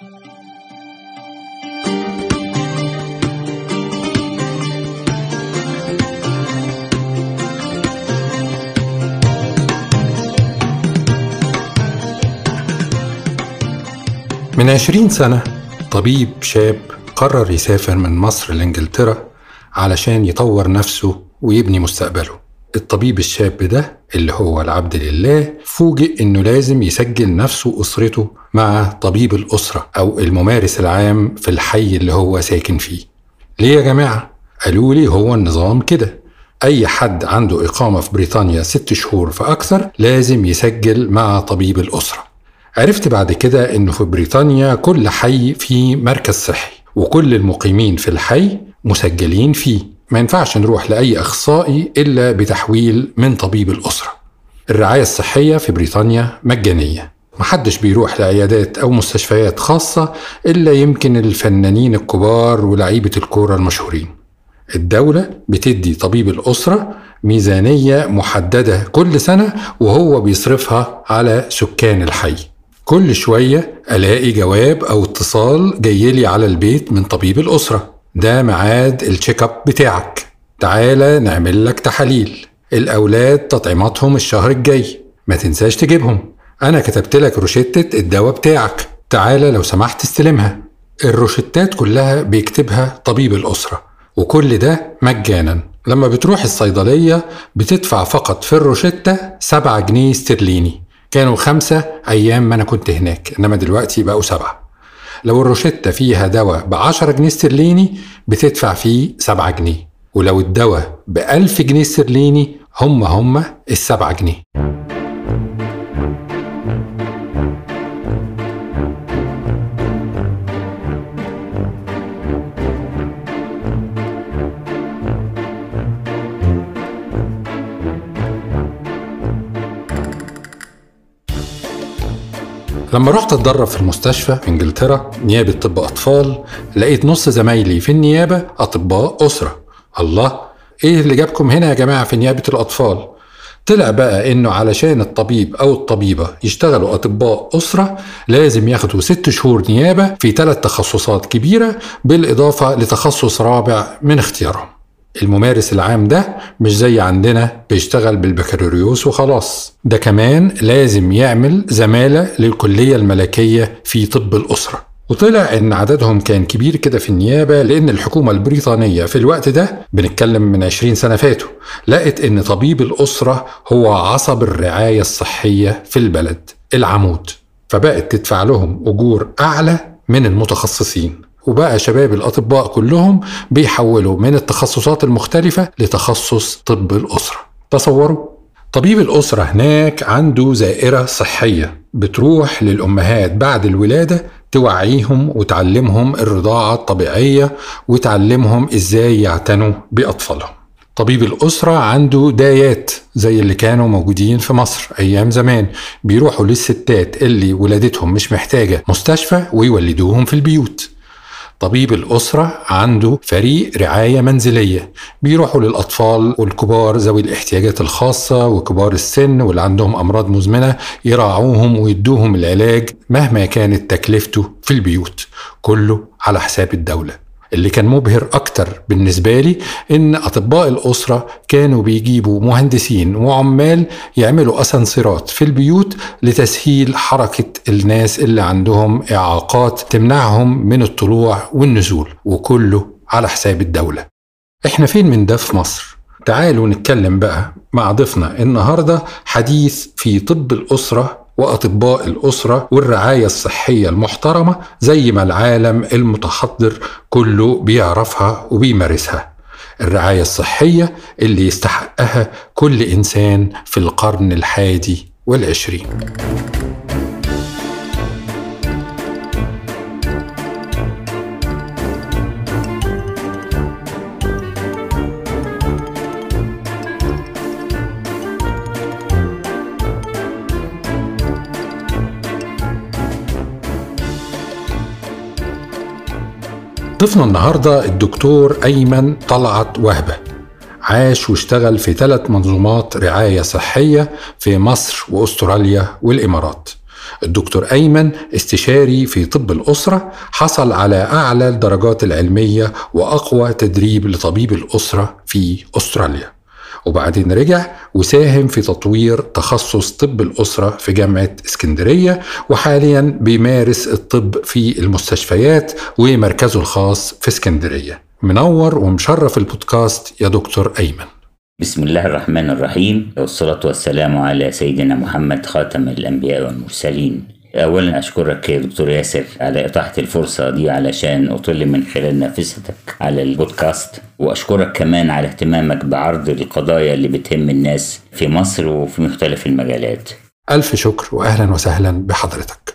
من عشرين سنة طبيب شاب قرر يسافر من مصر لإنجلترا علشان يطور نفسه ويبني مستقبله. الطبيب الشاب ده اللي هو العبد لله فوجئ إنه لازم يسجل نفسه وأسرته مع طبيب الأسرة أو الممارس العام في الحي اللي هو ساكن فيه. ليه يا جماعة؟ قالوا لي هو النظام كده. أي حد عنده إقامة في بريطانيا ست شهور فاكثر لازم يسجل مع طبيب الأسرة. عرفت بعد كده إنه في بريطانيا كل حي فيه مركز صحي وكل المقيمين في الحي مسجلين فيه ما ينفعش نروح لأي أخصائي إلا بتحويل من طبيب الأسرة. الرعاية الصحية في بريطانيا مجانية. محدش بيروح لعيادات أو مستشفيات خاصة إلا يمكن الفنانين الكبار ولعيبة الكورة المشهورين. الدولة بتدي طبيب الأسرة ميزانية محددة كل سنة وهو بيصرفها على سكان الحي. كل شوية ألاقي جواب أو اتصال جايلي على البيت من طبيب الأسرة. ده ميعاد ال check up بتاعك. تعالى نعمل لك تحاليل. الأولاد تطعيماتهم الشهر الجاي. ما تنساش تجيبهم. أنا كتبت لك روشتة الدواء بتاعك. تعالى لو سمحت استلمها. الروشتات كلها بيكتبها طبيب الأسرة. وكل ده مجانا. لما بتروح الصيدلية بتدفع فقط في الروشتة سبعة جنيه استرليني. كانوا خمسة أيام ما أنا كنت هناك. إنما دلوقتي بقوا سبعة. لو الروشتة فيها دواء ب 10 جنيه استرليني بتدفع فيه 7 جنيه ولو الدواء ب 1000 جنيه استرليني هم هم السبعة جنيه. لما رحت اتدرب في المستشفى في انجلترا نيابة طب أطفال لقيت نص زمايلي في النيابة أطباء أسرة. الله إيه اللي جابكم هنا يا جماعة في نيابة الأطفال؟ طلع بقى إنه علشان الطبيب أو الطبيبة يشتغلوا أطباء أسرة لازم ياخدوا ست شهور نيابة في ثلاث تخصصات كبيرة بالإضافة لتخصص رابع من اختيارهم. الممارس العام ده مش زي عندنا بيشتغل بالبكالوريوس وخلاص. ده كمان لازم يعمل زمالة للكلية الملكية في طب الأسرة. وطلع إن عددهم كان كبير كده في النيابة لأن الحكومة البريطانية في الوقت ده بنتكلم من 20 سنة فاتوا لقت إن طبيب الأسرة هو عصب الرعاية الصحية في البلد العمود. فبقت تدفع لهم أجور أعلى من المتخصصين. وبقى شباب الأطباء كلهم بيحولوا من التخصصات المختلفة لتخصص طب الأسرة. تصوروا طبيب الأسرة هناك عنده زائرة صحية بتروح للأمهات بعد الولادة توعيهم وتعلمهم الرضاعة الطبيعية وتعلمهم إزاي يعتنوا بأطفالهم. طبيب الأسرة عنده دايات زي اللي كانوا موجودين في مصر أيام زمان. بيروحوا للستات اللي ولادتهم مش محتاجة مستشفى ويولدوهم في البيوت. طبيب الأسرة عنده فريق رعاية منزلية. بيروحوا للأطفال والكبار ذوي الاحتياجات الخاصة وكبار السن واللي عندهم أمراض مزمنة يراعوهم ويدوهم العلاج مهما كانت تكلفته في البيوت. كله على حساب الدولة. اللي كان مبهر أكتر بالنسبة لي إن أطباء الأسرة كانوا بيجيبوا مهندسين وعمال يعملوا أسانسيرات في البيوت لتسهيل حركة الناس اللي عندهم إعاقات تمنعهم من الطلوع والنزول وكله على حساب الدولة إحنا فين من ده في مصر؟ تعالوا نتكلم بقى مع ضيفنا النهارده حديث في طب الأسرة وأطباء الأسرة والرعاية الصحية المحترمة زي ما العالم المتحضر كله بيعرفها وبيمارسها. الرعاية الصحية اللي يستحقها كل إنسان في القرن الحادي والعشرين. ضيفنا النهارده الدكتور أيمن طلعت وهبة. عاش واشتغل في ثلاث منظومات رعاية صحية في مصر وأستراليا والإمارات. الدكتور أيمن استشاري في طب الأسرة حصل على أعلى الدرجات العلمية وأقوى تدريب لطبيب الأسرة في أستراليا. وبعدين رجع وساهم في تطوير تخصص طب الأسرة في جامعة اسكندرية وحاليا بيمارس الطب في المستشفيات ومركزه الخاص في اسكندرية. منور ومشرف البودكاست يا دكتور أيمن. بسم الله الرحمن الرحيم والصلاة والسلام على سيدنا محمد خاتم الأنبياء والمرسلين. أولا أشكرك يا دكتور ياسر على إتاحة الفرصة دي علشان أطل من خلال نافذتك على البودكاست وأشكرك كمان على اهتمامك بعرض القضايا اللي بتهم الناس في مصر وفي مختلف المجالات ألف شكر وأهلا وسهلا بحضرتك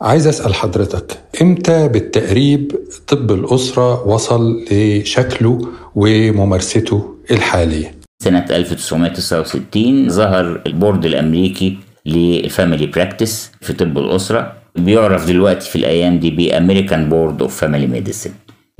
عايز أسأل حضرتك إمتى بالتقريب طب الأسرة وصل لشكله وممارسته الحالية؟ سنة 1969 ظهر ال board الأمريكي لل family practice في طب الأسرة. بيعرف دلوقتي في الأيام دي ب American Board of Family Medicine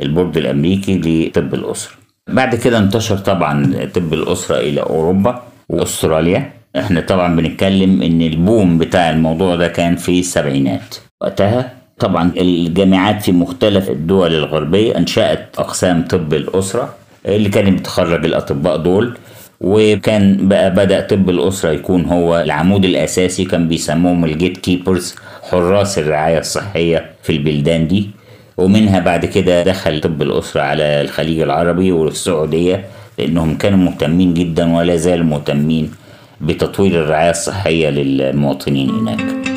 ال board الأمريكي لطب الأسرة. بعد كده انتشر طبعا طب الأسرة إلى أوروبا وأستراليا. إحنا طبعا بنتكلم إن ال boom بتاع الموضوع ده كان في السبعينات. وقتها طبعا الجامعات في مختلف الدول الغربية أنشأت أقسام طب الأسرة اللي كانت بتخرج الأطباء دول وكان بقى بدأ طب الأسرة يكون هو العمود الأساسي كان بيسموهم ال gate keepers حراس الرعاية الصحية في البلدان دي. ومنها بعد كده دخل طب الأسرة على الخليج العربي والسعودية لأنهم كانوا مهتمين جدا ولا زالوا مهتمين بتطوير الرعاية الصحية للمواطنين هناك.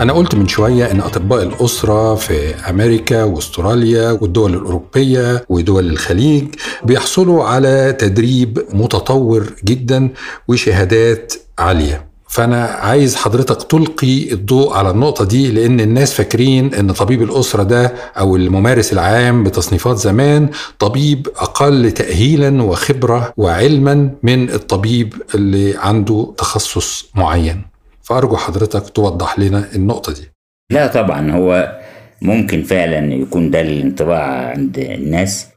أنا قلت من شوية إن أطباء الأسرة في أمريكا وأستراليا والدول الأوروبية ودول الخليج بيحصلوا على تدريب متطور جدا وشهادات عالية. فأنا عايز حضرتك تلقي الضوء على النقطة دي لأن الناس فاكرين إن طبيب الأسرة ده أو الممارس العام بتصنيفات زمان طبيب أقل تأهيلا وخبرة وعلما من الطبيب اللي عنده تخصص معين. فأرجو حضرتك توضح لنا النقطة دي. لا طبعا هو ممكن فعلا يكون ده الانطباع عند الناس.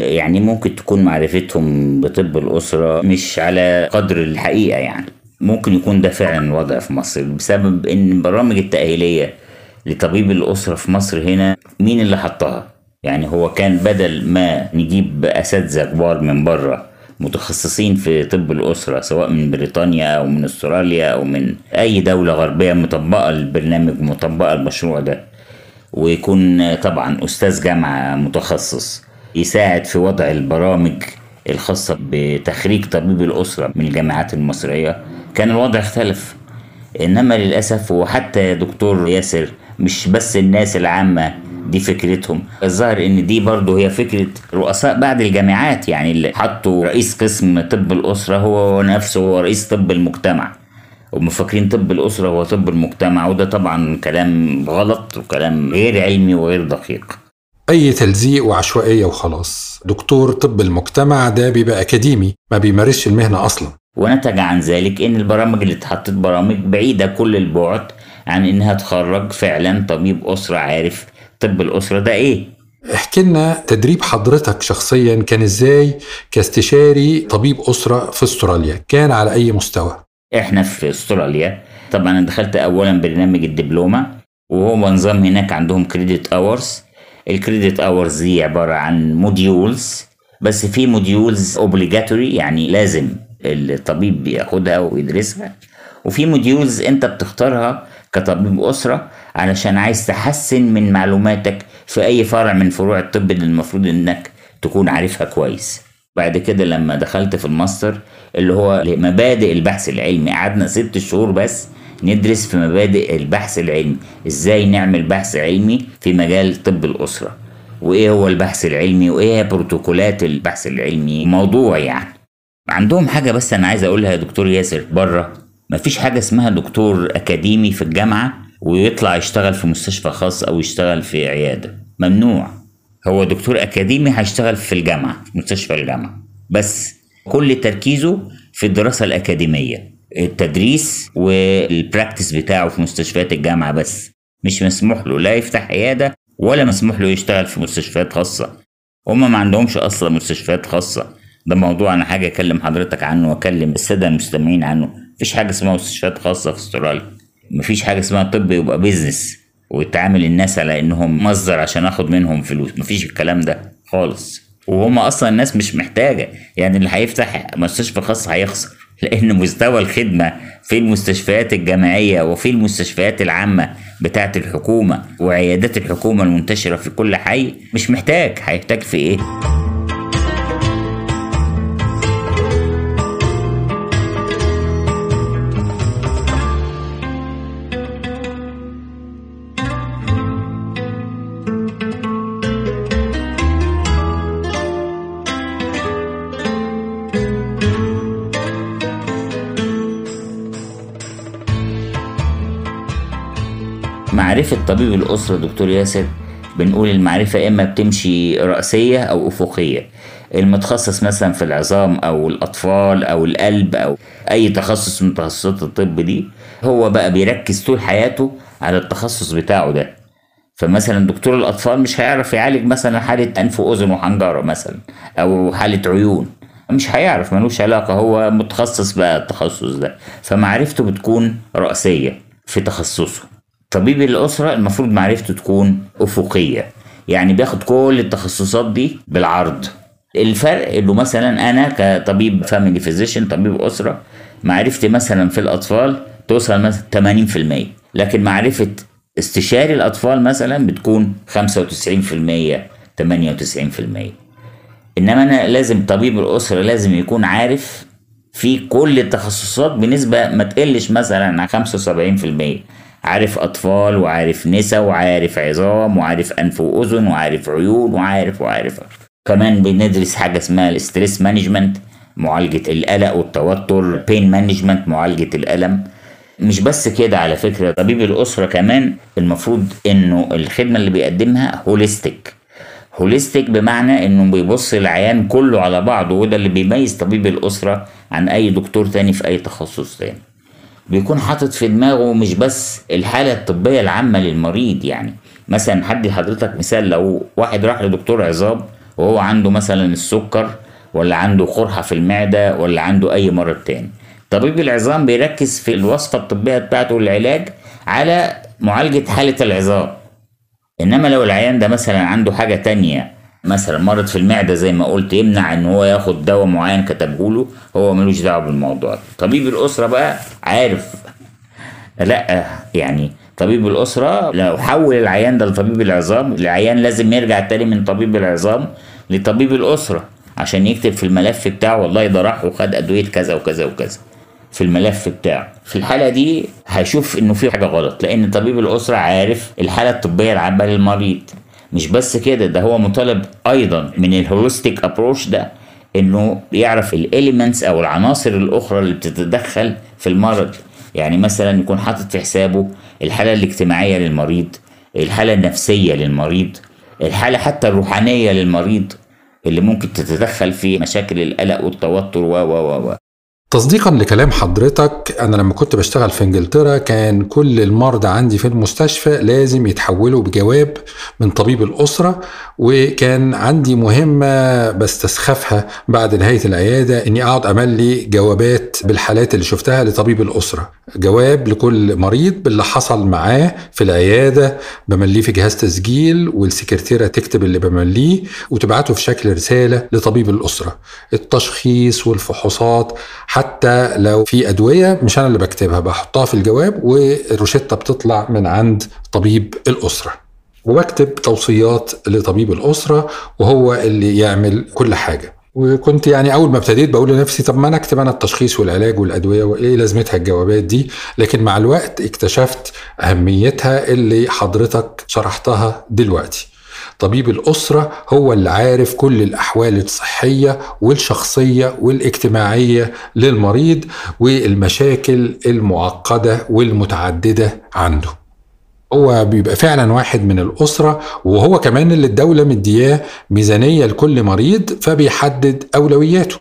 يعني ممكن تكون معرفتهم بطب الأسرة مش على قدر الحقيقة يعني. ممكن يكون ده فعلا الوضع في مصر. بسبب إن البرامج التأهيلية لطبيب الأسرة في مصر هنا مين اللي حطها؟ يعني هو كان بدل ما نجيب أساتذة كبار من بره متخصصين في طب الأسرة سواء من بريطانيا أو من أستراليا أو من أي دولة غربية مطبقة البرنامج ومطبقة المشروع ده. ويكون طبعا أستاذ جامعة متخصص يساعد في وضع البرامج الخاصة بتخريج طبيب الأسرة من الجامعات المصرية. كان الوضع اختلف إنما للأسف وحتى دكتور ياسر مش بس الناس العامة دي فكرتهم. الظاهر إن دي برضه هي فكرة رؤساء بعض الجامعات يعني اللي حطوا رئيس قسم طب الأسرة هو نفسه هو رئيس طب المجتمع. ومفكرين طب الأسرة هو طب المجتمع وده طبعا كلام غلط وكلام غير علمي وغير دقيق. أي تلزيق وعشوائية وخلاص. دكتور طب المجتمع ده بيبقى أكاديمي ما بيمارسش المهنة أصلا. ونتج عن ذلك إن البرامج اللي اتحطت برامج بعيدة كل البعد عن إنها تخرج فعلا طبيب أسرة عارف طب الأسرة ده إيه؟ احكي لنا تدريب حضرتك شخصيا كان إزاي كاستشاري طبيب أسرة في أستراليا كان على أي مستوى؟ إحنا في أستراليا طبعا أنا دخلت اولا برنامج الدبلومة وهو نظام هناك عندهم credit hours ال credit hours دي عبارة عن modules بس في modules obligatory يعني لازم الطبيب بياخدها ويدرسها وفي modules أنت بتختارها كطبيب أسرة علشان عايز تحسن من معلوماتك في أي فرع من فروع الطب اللي المفروض إنك تكون عارفها كويس. بعد كده لما دخلت في الماستر اللي هو مبادئ البحث العلمي قعدنا ست شهور بس ندرس في مبادئ البحث العلمي إزاي نعمل بحث علمي في مجال طب الأسرة. وإيه هو البحث العلمي؟ وإيه هي بروتوكولات البحث العلمي؟ موضوع يعني. عندهم حاجة بس أنا عايز أقولها يا دكتور ياسر بره. مفيش حاجة اسمها دكتور أكاديمي في الجامعة ويطلع يشتغل في مستشفى خاص أو يشتغل في عيادة. ممنوع. هو دكتور أكاديمي هيشتغل في الجامعة في مستشفى الجامعة. بس كل تركيزه في الدراسة الأكاديمية التدريس والبراكتس بتاعه في مستشفيات الجامعة بس. مش مسموح له لا يفتح عيادة ولا مسموح له يشتغل في مستشفيات خاصة. هما ما عندهمش أصلا مستشفيات خاصة. ده موضوع أنا حاجة أكلم حضرتك عنه وأكلم السادة المستمعين عنه. مفيش حاجة اسمها مستشفيات خاصة في أستراليا. مفيش حاجة اسمها طب يبقى بيزنس ويتعامل الناس على إنهم مصدر عشان آخد منهم فلوس. مفيش الكلام ده خالص. وهم أصلا الناس مش محتاجة. يعني اللي هيفتح مستشفى خاص هيخسر. لأن مستوى الخدمة في المستشفيات الجامعية وفي المستشفيات العامة بتاعة الحكومة وعيادات الحكومة المنتشرة في كل حي مش محتاج. هيحتاج في إيه؟ معرفة طبيب الأسرة دكتور ياسر بنقول المعرفة إما بتمشي رأسية أو أفقية. المتخصص مثلا في العظام أو الأطفال أو القلب أو أي تخصص من تخصصات الطب دي هو بقى بيركز طول حياته على التخصص بتاعه ده. فمثلا دكتور الأطفال مش هيعرف يعالج مثلا حالة أنف وأذن وحنجرة مثلا أو حالة عيون. مش هيعرف ملوش علاقة هو متخصص بقى التخصص ده. فمعرفته بتكون رأسية في تخصصه. طبيب الأسرة المفروض معرفته تكون أفقية. يعني بياخد كل التخصصات دي بالعرض. الفرق إنه مثلا أنا كطبيب family physician طبيب أسرة معرفتي مثلا في الأطفال توصل مثلا 80% لكن معرفة استشاري الأطفال مثلا بتكون 95% 98% إنما أنا لازم طبيب الأسرة لازم يكون عارف في كل التخصصات بنسبة ما تقلش مثلا عن 75% عارف أطفال وعارف نسا وعارف عظام وعارف أنف وأذن وعارف عيون وعارف وعارف كمان بندرس حاجة اسمها ال stress management معالجة القلق والتوتر pain management معالجة الألم. مش بس كده على فكرة طبيب الأسرة كمان المفروض إنه الخدمة اللي بيقدمها holistic holistic بمعنى إنه بيبص العيان كله على بعضه وده اللي بيميز طبيب الأسرة عن أي دكتور تاني في أي تخصص تاني. بيكون حاطط في دماغه مش بس الحالة الطبية العامة للمريض يعني. مثلا هدي حضرتك مثال لو واحد راح لدكتور عظام وهو عنده مثلا السكر ولا عنده قرحة في المعدة ولا عنده أي مرض تاني. طبيب العظام بيركز في الوصفة الطبية بتاعته للعلاج على معالجة حالة العظام. إنما لو العيان ده مثلا عنده حاجة تانية مثلا مرض في المعدة زي ما قلت يمنع إن هو ياخد دواء معين كتبه له هو ملوش دعوة بالموضوع ده. طبيب الأسرة بقى عارف. لا يعني طبيب الأسرة لو حول العيان ده لطبيب العظام العيان لازم يرجع تاني من طبيب العظام لطبيب الأسرة عشان يكتب في الملف بتاعه والله ده راح وخد أدوية كذا وكذا وكذا في الملف بتاعه. في الحالة دي هيشوف إنه في حاجة غلط لأن طبيب الأسرة عارف الحالة الطبية العامة للمريض. مش بس كده ده هو مطالب أيضا من الهوليستيك ابروش ده إنه يعرف الاليمنتس أو العناصر الأخرى اللي بتتدخل في المرض. يعني مثلا يكون حاطط في حسابه الحالة الاجتماعية للمريض الحالة النفسية للمريض الحالة حتى الروحانية للمريض اللي ممكن تتدخل في مشاكل القلق والتوتر و و و. تصديقا لكلام حضرتك أنا لما كنت بشتغل في إنجلترا كان كل المرضى عندي في المستشفى لازم يتحولوا بجواب من طبيب الأسرة وكان عندي مهمة بستسخفها بعد نهاية العيادة إني أقعد املي جوابات بالحالات اللي شفتها لطبيب الأسرة. جواب لكل مريض باللي حصل معاه في العيادة بمليه في جهاز تسجيل والسكرتيرة تكتب اللي بمليه وتبعته في شكل رسالة لطبيب الأسرة. التشخيص والفحوصات حتى لو في أدوية مش أنا اللي بكتبها بحطها في الجواب والروشتة بتطلع من عند طبيب الأسرة. وبكتب توصيات لطبيب الأسرة وهو اللي يعمل كل حاجة. وكنت يعني أول ما ابتديت بقول لنفسي طب ما أنا أكتب أنا التشخيص والعلاج والأدوية وإيه لازمتها الجوابات دي؟ لكن مع الوقت اكتشفت أهميتها اللي حضرتك شرحتها دلوقتي. طبيب الأسرة هو اللي عارف كل الأحوال الصحية والشخصية والاجتماعية للمريض والمشاكل المعقدة والمتعددة عنده. هو بيبقى فعلا واحد من الأسرة وهو كمان اللي الدولة مدياه ميزانية لكل مريض فبيحدد أولوياته.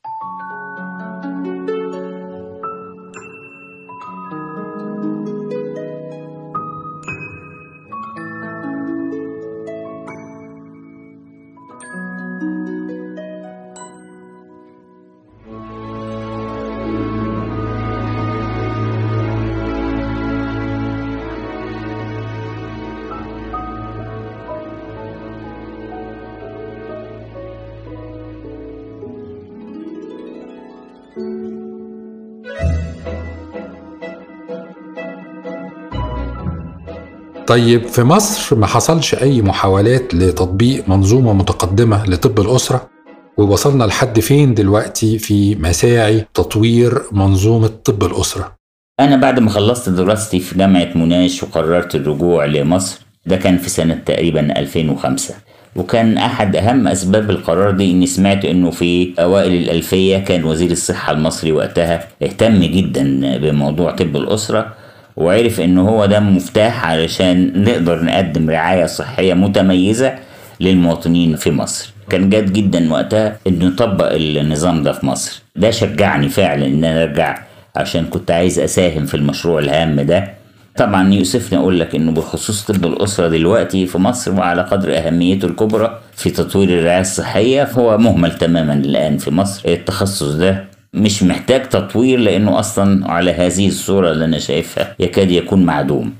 طيب في مصر ما حصلش أي محاولات لتطبيق منظومة متقدمة لطب الأسرة؟ ووصلنا لحد فين دلوقتي في مساعي تطوير منظومة طب الأسرة؟ أنا بعد ما خلصت دراستي في جامعة مناش وقررت الرجوع لمصر ده كان في سنة تقريبا 2005 وكان أحد أهم أسباب القرار دي إني سمعت إنه في أوائل الألفية كان وزير الصحة المصري وقتها اهتم جدا بموضوع طب الأسرة وعرف إنه هو ده مفتاح علشان نقدر نقدم رعاية صحية متميزة للمواطنين في مصر. كان جاد جدا وقتها إنه نطبق النظام ده في مصر. ده شجعني فعلا إن أنا أرجع عشان كنت عايز أساهم في المشروع الهام ده. طبعا يؤسفني أقول لك إنه بخصوص طب الأسرة دلوقتي في مصر وعلى قدر أهميته الكبرى في تطوير الرعاية الصحية فهو مهمل تماما الآن في مصر. التخصص ده مش محتاج تطوير لأنه أصلا على هذه الصورة اللي أنا شايفها يكاد يكون معدوم.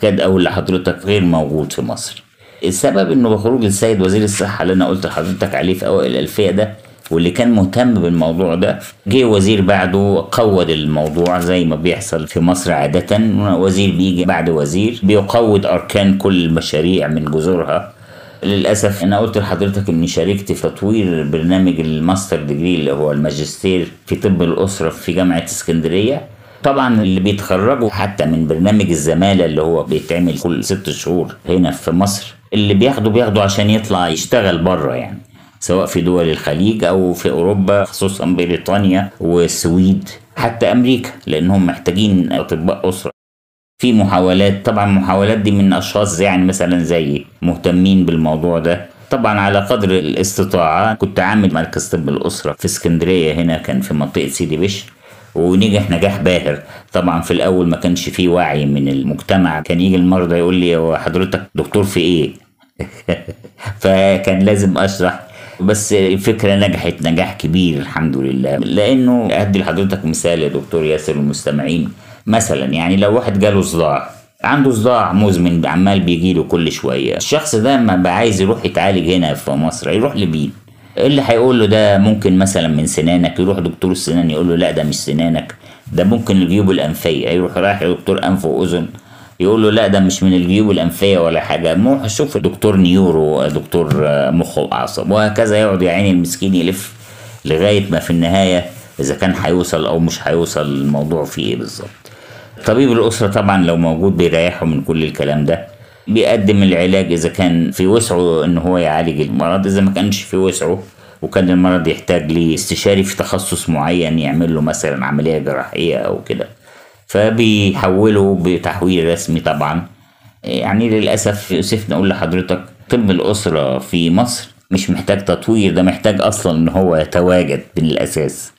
كاد أقول لحضرتك غير موجود في مصر. السبب إنه بخروج السيد وزير الصحة اللي أنا قلت لحضرتك عليه في أوائل الألفية ده واللي كان مهتم بالموضوع ده جه وزير بعده قوض الموضوع زي ما بيحصل في مصر عادة. وزير بيجي بعد وزير بيقوض أركان كل المشاريع من جذورها. للأسف أنا قلت لحضرتك إني شاركت في تطوير برنامج ال master degree اللي هو الماجستير في طب الأسرة في جامعة اسكندرية. طبعا اللي بيتخرجوا حتى من برنامج الزمالة اللي هو بيتعمل كل ست شهور هنا في مصر اللي بياخدوا بياخدوا عشان يطلع يشتغل بره يعني سواء في دول الخليج أو في أوروبا خصوصا بريطانيا والسويد حتى أمريكا لأنهم محتاجين أطباء أسرة. في محاولات. طبعا محاولات دي من أشخاص يعني مثلا زي مهتمين بالموضوع ده. طبعا على قدر الاستطاعة كنت عامل مركز طب الأسرة في اسكندرية هنا كان في منطقة سيدي بشر ونجح نجاح باهر. طبعا في الأول ما كانش فيه وعي من المجتمع. كان يجي المرضى يقول لي هو حضرتك دكتور في إيه؟ فكان لازم أشرح. بس الفكرة نجحت نجاح كبير الحمد لله. لأنه أدي لحضرتك مثال يا دكتور ياسر المستمعين مثلا يعني لو واحد جاله صداع عنده صداع مزمن عمال بيجيله كل شوية. الشخص ده ما عايز يروح يتعالج هنا في مصر يروح لمين اللي هيقول له ده ممكن مثلا من سنانك يروح دكتور السنان يقول له لا ده مش سنانك ده ممكن الجيوب الأنفية. يروح رايح لدكتور أنف وأذن يقول له لا ده مش من الجيوب الأنفية ولا حاجة. روح شوف دكتور نيورو دكتور مخ واعصاب وهكذا يقعد يا عيني المسكين يلف لغاية ما في النهاية إذا كان هيوصل أو مش هيوصل الموضوع فيه إيه بالظبط. طبيب الأسرة طبعا لو موجود بيريحه من كل الكلام ده. بيقدم العلاج إذا كان في وسعه إن هو يعالج المرض. إذا ما كانش في وسعه وكان المرض يحتاج لاستشاري في تخصص معين يعمل له مثلا عملية جراحية أو كده. فبيحولوا بتحويل رسمي طبعا. يعني للأسف يوسف نقول لحضرتك طب الأسرة في مصر مش محتاج تطوير. ده محتاج أصلا إن هو يتواجد من الأساس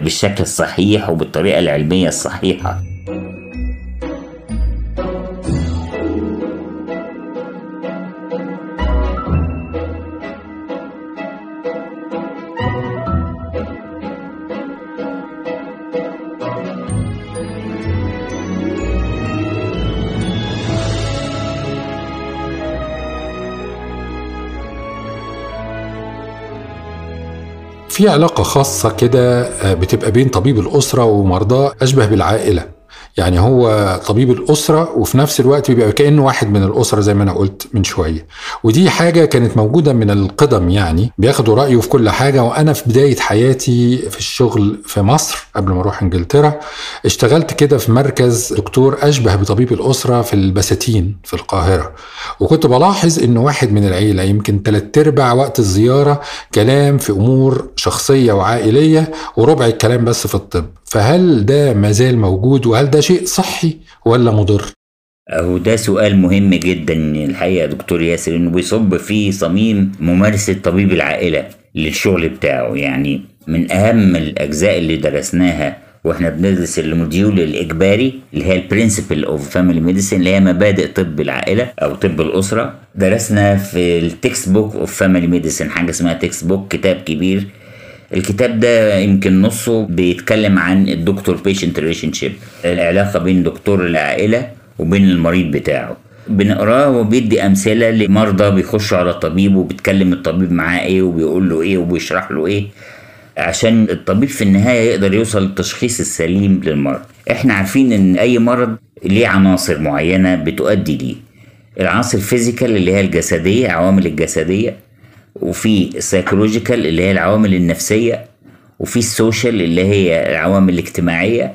بالشكل الصحيح وبالطريقة العلمية الصحيحة. في علاقة خاصة كده بتبقى بين طبيب الأسرة ومرضاه أشبه بالعائلة. يعني هو طبيب الأسرة وفي نفس الوقت بيبقى كأنه واحد من الأسرة زي ما أنا قلت من شوية. ودي حاجة كانت موجودة من القدم يعني بياخدوا رأيه في كل حاجة. وأنا في بداية حياتي في الشغل في مصر قبل ما أروح إنجلترا اشتغلت كده في مركز دكتور أشبه بطبيب الأسرة في البساتين في القاهرة. وكنت بلاحظ إن واحد من العيلة يمكن تلات أرباع وقت الزيارة كلام في أمور شخصية وعائلية وربع الكلام بس في الطب. فهل ده مازال موجود؟ وهل ده شيء صحي ولا مضر؟ أهو ده سؤال مهم جدا. الحقيقة دكتور ياسر إنه بيصب في صميم ممارسة طبيب العائلة للشغل بتاعه. يعني من أهم الأجزاء اللي درسناها وإحنا بندرس ال module الإجباري اللي هي ال principle of family medicine اللي هي مبادئ طب العائلة أو طب الأسرة. درسنا في ال textbook of family medicine حاجة اسمها textbook كتاب كبير الكتاب ده يمكن نصه بيتكلم عن ال doctor patient relationship العلاقة بين دكتور العائلة وبين المريض بتاعه. بنقراه وبيدي أمثلة لمرضى بيخشوا على طبيب وبيتكلم الطبيب معاه إيه وبيقول له إيه وبيشرح له إيه عشان الطبيب في النهاية يقدر يوصل للتشخيص السليم للمرض. إحنا عارفين إن أي مرض ليه عناصر معينة بتؤدي ليه. العناصر ال physical اللي هي الجسدية عوامل الجسدية وفي ال psychological اللي هي العوامل النفسية وفي ال social اللي هي العوامل الاجتماعية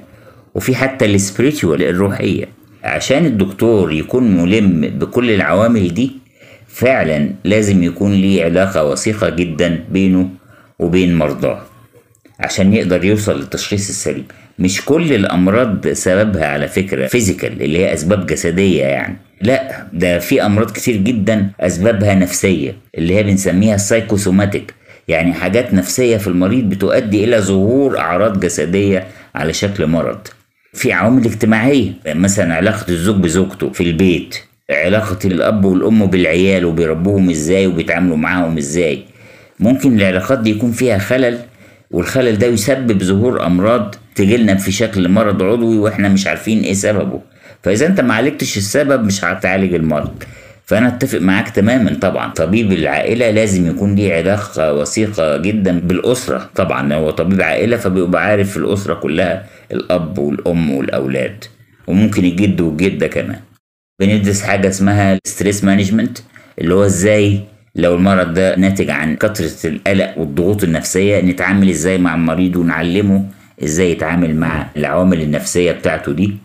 وفي حتى ال spiritual الروحية. عشان الدكتور يكون ملم بكل العوامل دي فعلا لازم يكون ليه علاقة وثيقة جدا بينه وبين مرضاه عشان يقدر يوصل للتشخيص السليم. مش كل الأمراض سببها على فكرة physical اللي هي أسباب جسدية يعني. لا ده في أمراض كتير جدا أسبابها نفسية اللي هي بنسميها ال psychosomatic يعني حاجات نفسية في المريض بتؤدي إلى ظهور أعراض جسدية على شكل مرض. في عوامل اجتماعية مثلا علاقة الزوج بزوجته في البيت علاقة الأب والأم بالعيال وبيربوهم إزاي وبيتعاملوا معاهم إزاي. ممكن العلاقات دي يكون فيها خلل والخلل ده يسبب ظهور أمراض تجيلنا في شكل مرض عضوي وإحنا مش عارفين إيه سببه. فإذا أنت ما عالجتش السبب مش هتعالج المرض. فأنا أتفق معاك تماما طبعا. طبيب العائلة لازم يكون ليه علاقة وثيقة جدا بالأسرة. طبعا هو طبيب عائلة فبيبقى عارف الأسرة كلها الأب والأم والأولاد وممكن الجد والجدة كمان. بندرس حاجة اسمها stress management اللي هو إزاي لو المرض ده ناتج عن كثرة القلق والضغوط النفسية نتعامل إزاي مع المريض ونعلمه إزاي يتعامل مع العوامل النفسية بتاعته دي.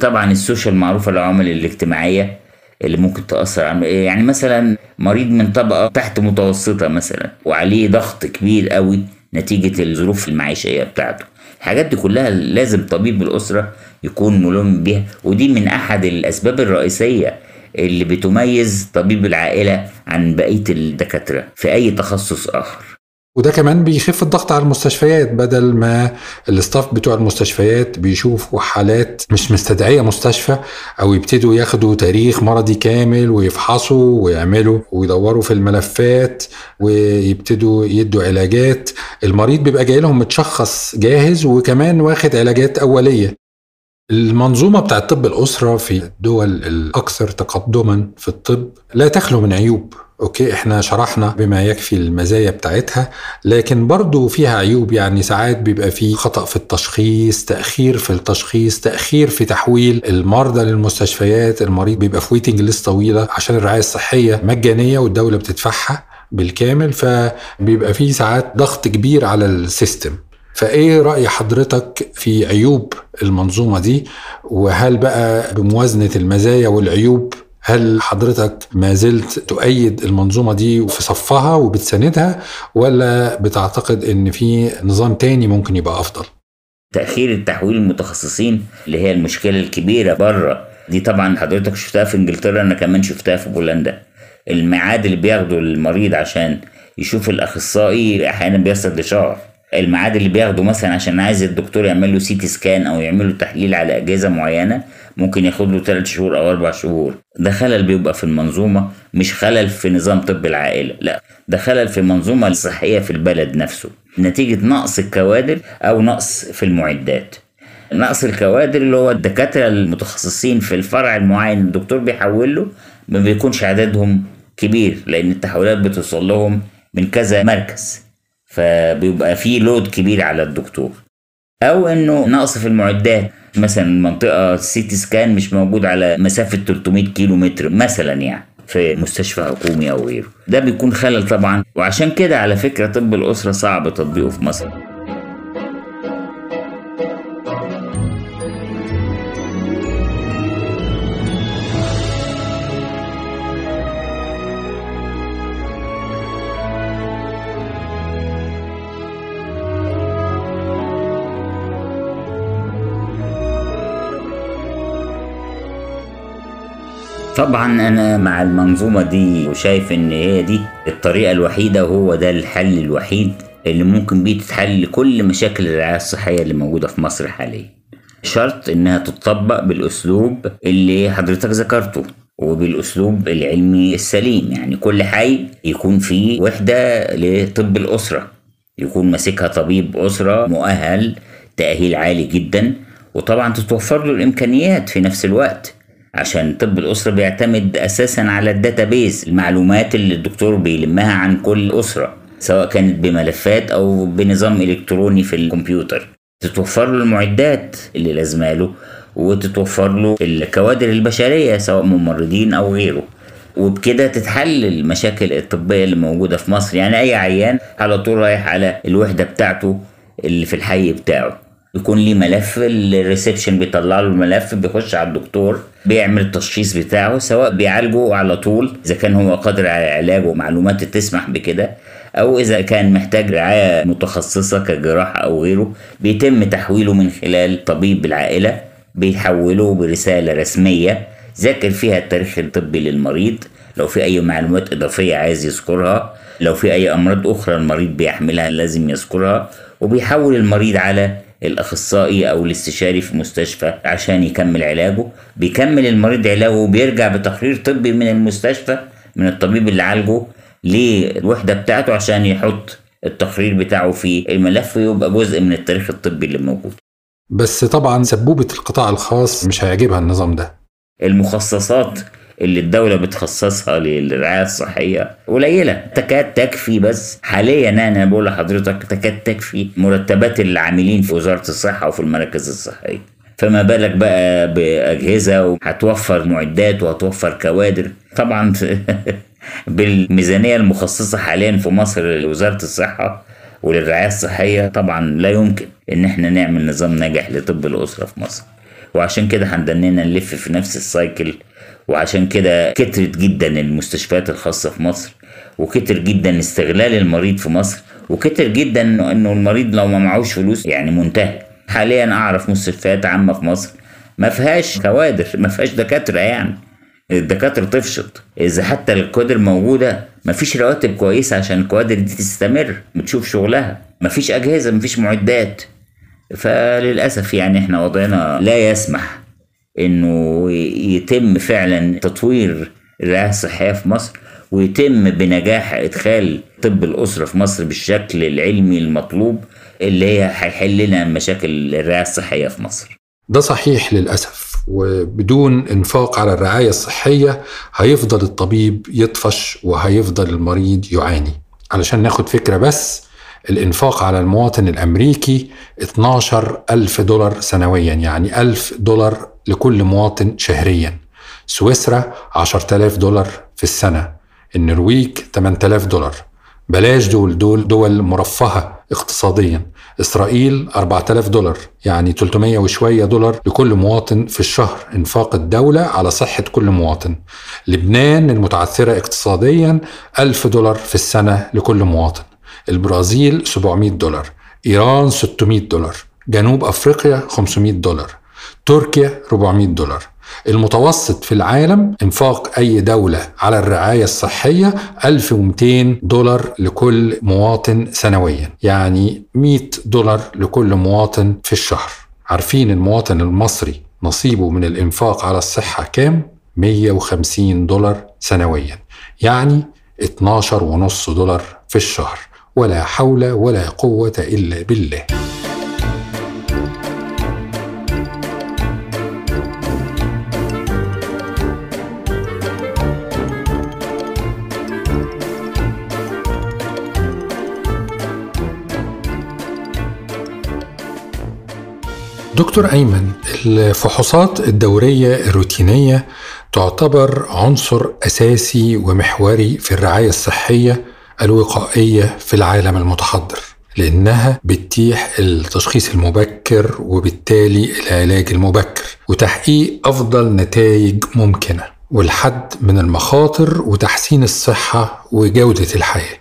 طبعا السوشيال معروفة العوامل الاجتماعية اللي ممكن تأثر يعني مثلا مريض من طبقة تحت متوسطة مثلا وعليه ضغط كبير قوي نتيجة الظروف المعيشية بتاعته. الحاجات دي كلها لازم طبيب الأسرة يكون ملم بيها ودي من أحد الأسباب الرئيسية اللي بتميز طبيب العائلة عن بقية الدكاترة في أي تخصص آخر. وده كمان بيخف الضغط على المستشفيات بدل ما الاستاف بتوع المستشفيات بيشوفوا حالات مش مستدعية مستشفى أو يبتدوا ياخدوا تاريخ مرضي كامل ويفحصوا ويعملوا ويدوروا في الملفات ويبتدوا يدوا علاجات المريض بيبقى جاي لهم متشخص جاهز وكمان واخد علاجات أولية. المنظومة بتاعت طب الأسرة في الدول الأكثر تقدما في الطب لا تخلو من عيوب. أوكي إحنا شرحنا بما يكفي المزايا بتاعتها لكن برضو فيها عيوب. يعني ساعات بيبقى في خطأ في التشخيص تأخير في التشخيص تأخير في تحويل المرضى للمستشفيات. المريض بيبقى في waiting list طويلة عشان الرعاية الصحية مجانية والدولة بتدفعها بالكامل فبيبقى في ساعات ضغط كبير على ال system. فإيه رأي حضرتك في عيوب المنظومة دي؟ وهل بقى بموازنة المزايا والعيوب هل حضرتك ما زلت تؤيد المنظومة دي في صفها وبتساندها ولا بتعتقد إن في نظام تاني ممكن يبقى أفضل؟ تأخير التحويل المتخصصين اللي هي المشكلة الكبيرة بره دي طبعا حضرتك شفتها في إنجلترا أنا كمان شفتها في بولندا. الميعاد اللي بياخده المريض عشان يشوف الأخصائي أحيانا بيصل لشهر. الميعاد اللي بياخده مثلا عشان عايز الدكتور يعمل له CT scan أو يعمل له تحليل على أجهزة معينة ممكن ياخد له 3 شهور أو 4 شهور. ده خلل بيبقى في المنظومة مش خلل في نظام طب العائلة لا ده خلل في المنظومه الصحيه في البلد نفسه نتيجة نقص الكوادر أو نقص في المعدات. نقص الكوادر اللي هو الدكاترة المتخصصين في الفرع المعين الدكتور بيحول له ما بيكونش عددهم كبير لأن التحويلات بتوصل لهم من كذا مركز فبيبقى في لود كبير على الدكتور. أو إنه نقص في المعدات. مثلا المنطقة السيتي سكان مش موجود على مسافة 300 كيلو متر مثلا يعني في مستشفى حكومي أو غيره. ده بيكون خلل طبعا. وعشان كده على فكرة طب الأسرة صعب تطبيقه في مصر. طبعا أنا مع المنظومة دي وشايف إن هي دي الطريقة الوحيدة وهو ده الحل الوحيد اللي ممكن بيه تتحل كل مشاكل الرعاية الصحية اللي موجودة في مصر حاليا. شرط إنها تطبق بالأسلوب اللي حضرتك ذكرته وبالأسلوب العلمي السليم يعني كل حي يكون فيه وحدة لطب الأسرة يكون ماسكها طبيب أسرة مؤهل تأهيل عالي جدا وطبعا تتوفر له الإمكانيات في نفس الوقت. عشان طب الأسرة بيعتمد أساسا على الداتابيز المعلومات اللي الدكتور بيلمها عن كل أسرة سواء كانت بملفات أو بنظام إلكتروني في الكمبيوتر. تتوفر له المعدات اللي لازمة له وتتوفر له الكوادر البشرية سواء ممرضين أو غيره. وبكده تتحل المشاكل الطبية اللي موجودة في مصر. يعني أي عيان على طول رايح على الوحدة بتاعته اللي في الحي بتاعه. يكون ليه ملف الريسبشن بيطلع له الملف بيخش على الدكتور بيعمل التشخيص بتاعه سواء بيعالجه على طول إذا كان هو قادر على علاجه ومعلومات تسمح بكده أو إذا كان محتاج رعاية متخصصة كجراحة أو غيره بيتم تحويله من خلال طبيب العائلة بيحوله برسالة رسمية ذاكر فيها التاريخ الطبي للمريض لو في أي معلومات إضافية عايز يذكرها لو في أي أمراض أخرى المريض بيحملها لازم يذكرها وبيحول المريض على الاخصائي أو الاستشاري في مستشفى عشان يكمل علاجه. بيكمل المريض علاجه وبيرجع بتقرير طبي من المستشفى من الطبيب اللي عالجه للوحدة بتاعته عشان يحط التقرير بتاعه في الملف ويبقى جزء من التاريخ الطبي اللي موجود. بس طبعا سبوبة القطاع الخاص مش هيعجبها النظام ده. المخصصات اللي الدولة بتخصصها للرعاية الصحية قليلة. تكاد تكفي بس. حاليا أنا بقول لحضرتك تكاد تكفي مرتبات العاملين في وزارة الصحة وفي المراكز الصحية. فما بالك بقى بأجهزة وهتوفر معدات وهتوفر كوادر. طبعا بالميزانية المخصصة حاليا في مصر لوزارة الصحة وللرعاية الصحية طبعا لا يمكن إن إحنا نعمل نظام ناجح لطب الأسرة في مصر. وعشان كده هندننا نلف في نفس السايكل وعشان كده كترت جدا المستشفيات الخاصة في مصر وكتر جدا استغلال المريض في مصر وكتر جدا انه المريض لو ما معهوش فلوس يعني منتهي. حاليا أعرف مستشفيات عامة في مصر ما فيهاش كوادر ما فيهاش دكاترة يعني. الدكاترة تفشط إذا حتى الكوادر موجودة مفيش رواتب كويسة عشان الكوادر دي تستمر بتشوف شغلها. مفيش أجهزة مفيش معدات. فللأسف يعني إحنا وضعنا لا يسمح إنه يتم فعلا تطوير الرعاية الصحية في مصر ويتم بنجاح إدخال طب الأسرة في مصر بالشكل العلمي المطلوب اللي هي هيحل لنا مشاكل الرعاية الصحية في مصر. ده صحيح للأسف وبدون إنفاق على الرعاية الصحية هيفضل الطبيب يطفش وهيفضل المريض يعاني. علشان ناخد فكرة بس الإنفاق على المواطن الأمريكي 12 ألف دولار سنويا يعني ألف دولار لكل مواطن شهريا. سويسرا 10000 دولار في السنة. النرويج 8000 دولار. بلاش دول دول دول مرفهة اقتصاديا. إسرائيل 4000 دولار يعني 300 وشوية دولار لكل مواطن في الشهر. إنفاق الدولة على صحة كل مواطن. لبنان المتعثرة اقتصاديا 1000 دولار في السنة لكل مواطن. البرازيل 700 دولار. إيران 600 دولار. جنوب أفريقيا 500 دولار. تركيا 400 دولار. المتوسط في العالم انفاق أي دولة على الرعاية الصحية 1200 دولار لكل مواطن سنويا يعني 100 دولار لكل مواطن في الشهر. عارفين المواطن المصري نصيبه من الانفاق على الصحة كام؟ 150 دولار سنويا يعني 12 ونص دولار في الشهر ولا حول ولا قوة إلا بالله. دكتور أيمن الفحوصات الدورية الروتينية تعتبر عنصر أساسي ومحوري في الرعاية الصحية الوقائية في العالم المتحضر لأنها بتتيح التشخيص المبكر وبالتالي العلاج المبكر وتحقيق أفضل نتائج ممكنة والحد من المخاطر وتحسين الصحة وجودة الحياة.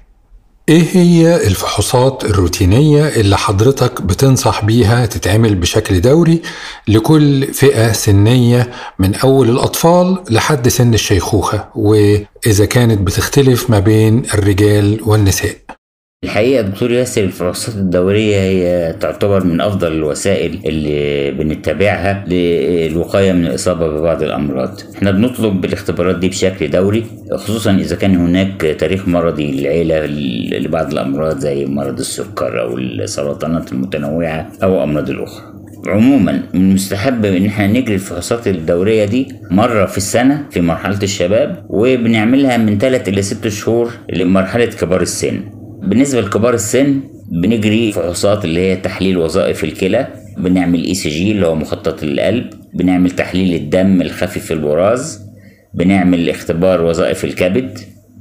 إيه هي الفحوصات الروتينية اللي حضرتك بتنصح بيها تتعمل بشكل دوري لكل فئة سنية من أول الأطفال لحد سن الشيخوخة؟ وإذا كانت بتختلف ما بين الرجال والنساء. الحقيقة دكتور ياسر الفحوصات الدورية هي تعتبر من أفضل الوسائل اللي بنتبعها للوقاية من الإصابة ببعض الأمراض. إحنا بنطلب الاختبارات دي بشكل دوري خصوصا إذا كان هناك تاريخ مرضي للعيلة لبعض الأمراض زي مرض السكر أو السرطانات المتنوعة أو أمراض الأخرى. عموما من المستحب إن إحنا نجري الفحوصات الدورية دي مرة في السنة في مرحلة الشباب وبنعملها من 3 إلى 6 شهور لمرحلة كبار السن. بالنسبة لكبار السن بنجري فحوصات اللي هي تحليل وظائف الكلى بنعمل ECG اللي هو مخطط القلب بنعمل تحليل الدم الخفي في البراز بنعمل اختبار وظائف الكبد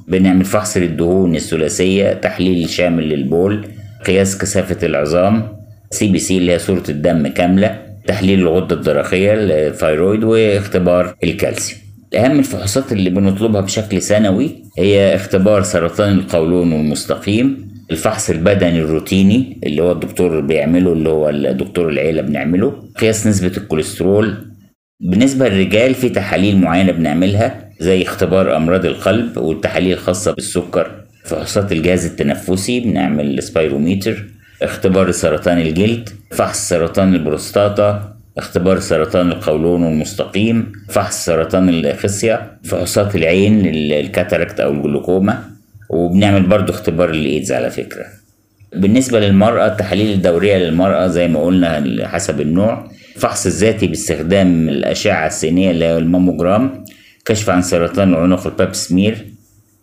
بنعمل فحص للدهون الثلاثية تحليل شامل للبول قياس كثافة العظام CBC اللي هي صورة الدم كاملة تحليل الغدة الدرقية ال thyroid واختبار الكالسيوم. أهم الفحوصات اللي بنطلبها بشكل سنوي هي اختبار سرطان القولون والمستقيم الفحص البدني الروتيني اللي هو الدكتور بيعمله اللي هو الدكتور العيلة بنعمله قياس نسبة الكوليسترول. بالنسبة للرجال في تحاليل معينة بنعملها زي اختبار أمراض القلب والتحاليل الخاصة بالسكر. فحوصات الجهاز التنفسي بنعمل spirometer اختبار سرطان الجلد فحص سرطان البروستاتا. اختبار سرطان القولون المستقيم فحص سرطان الخصية فحوصات العين ال cataract أو الجلوكوما وبنعمل برضو اختبار الإيدز على فكرة. بالنسبة للمرأة التحاليل الدورية للمرأة زي ما قلنا حسب النوع فحص الذاتي باستخدام الأشعة السينية اللي هي الماموجرام كشف عن سرطان العنق الباب سمير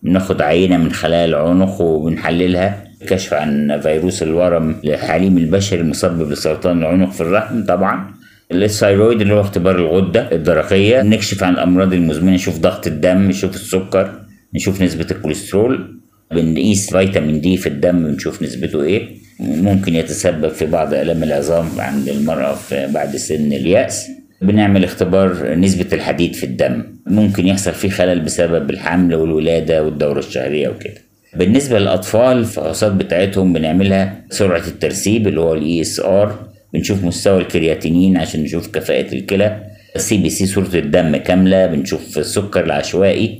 بناخد عينة من خلايا العنق وبنحللها كشف عن فيروس الورم الحليم البشري المسبب لسرطان العنق في الرحم طبعا. الثايرويد اللي هو اختبار الغدة الدرقية. نكشف عن الأمراض المزمنة نشوف ضغط الدم نشوف السكر نشوف نسبة الكوليسترول. بنقيس فيتامين دي في الدم بنشوف نسبته إيه. ممكن يتسبب في بعض آلام العظام عند المرأة في بعد سن اليأس. بنعمل اختبار نسبة الحديد في الدم. ممكن يحصل فيه خلل بسبب الحمل والولادة والدورة الشهرية وكده. بالنسبة للأطفال الفحوصات بتاعتهم بنعملها سرعة الترسيب اللي هو ال ESR بنشوف مستوى الكرياتينين عشان نشوف كفاءة الكلى. ال CBC صورة الدم كاملة بنشوف السكر العشوائي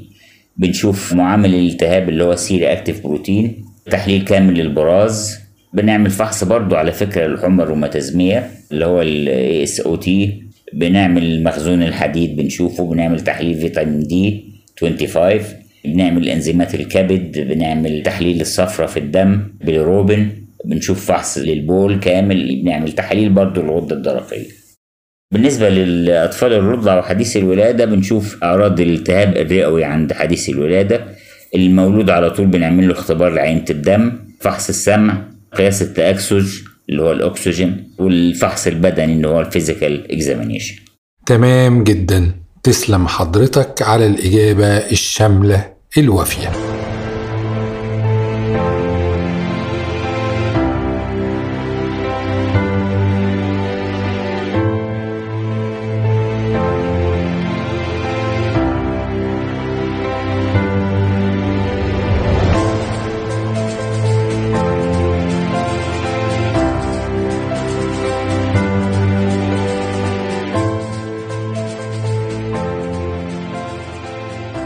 بنشوف معامل الالتهاب اللي هو C-reactive protein تحليل كامل للبراز. بنعمل فحص برضو على فكرة الحمى الروماتيزمية اللي هو ال ASOT بنعمل مخزون الحديد بنشوفه بنعمل تحليل فيتامين D 25 بنعمل إنزيمات الكبد بنعمل تحليل الصفرة في الدم بالروبن. بنشوف فحص للبول كامل بنعمل تحاليل برضو الغدة الدرقية. بالنسبة للأطفال الرضع وحديث الولادة بنشوف أعراض الالتهاب الرئوي عند حديث الولادة المولود على طول بنعمل له اختبار لعينة الدم فحص السمع قياس التأكسج اللي هو الأكسجين والفحص البدني اللي هو ال physical examination. تمام جدا. تسلم حضرتك على الإجابة الشاملة الوافية.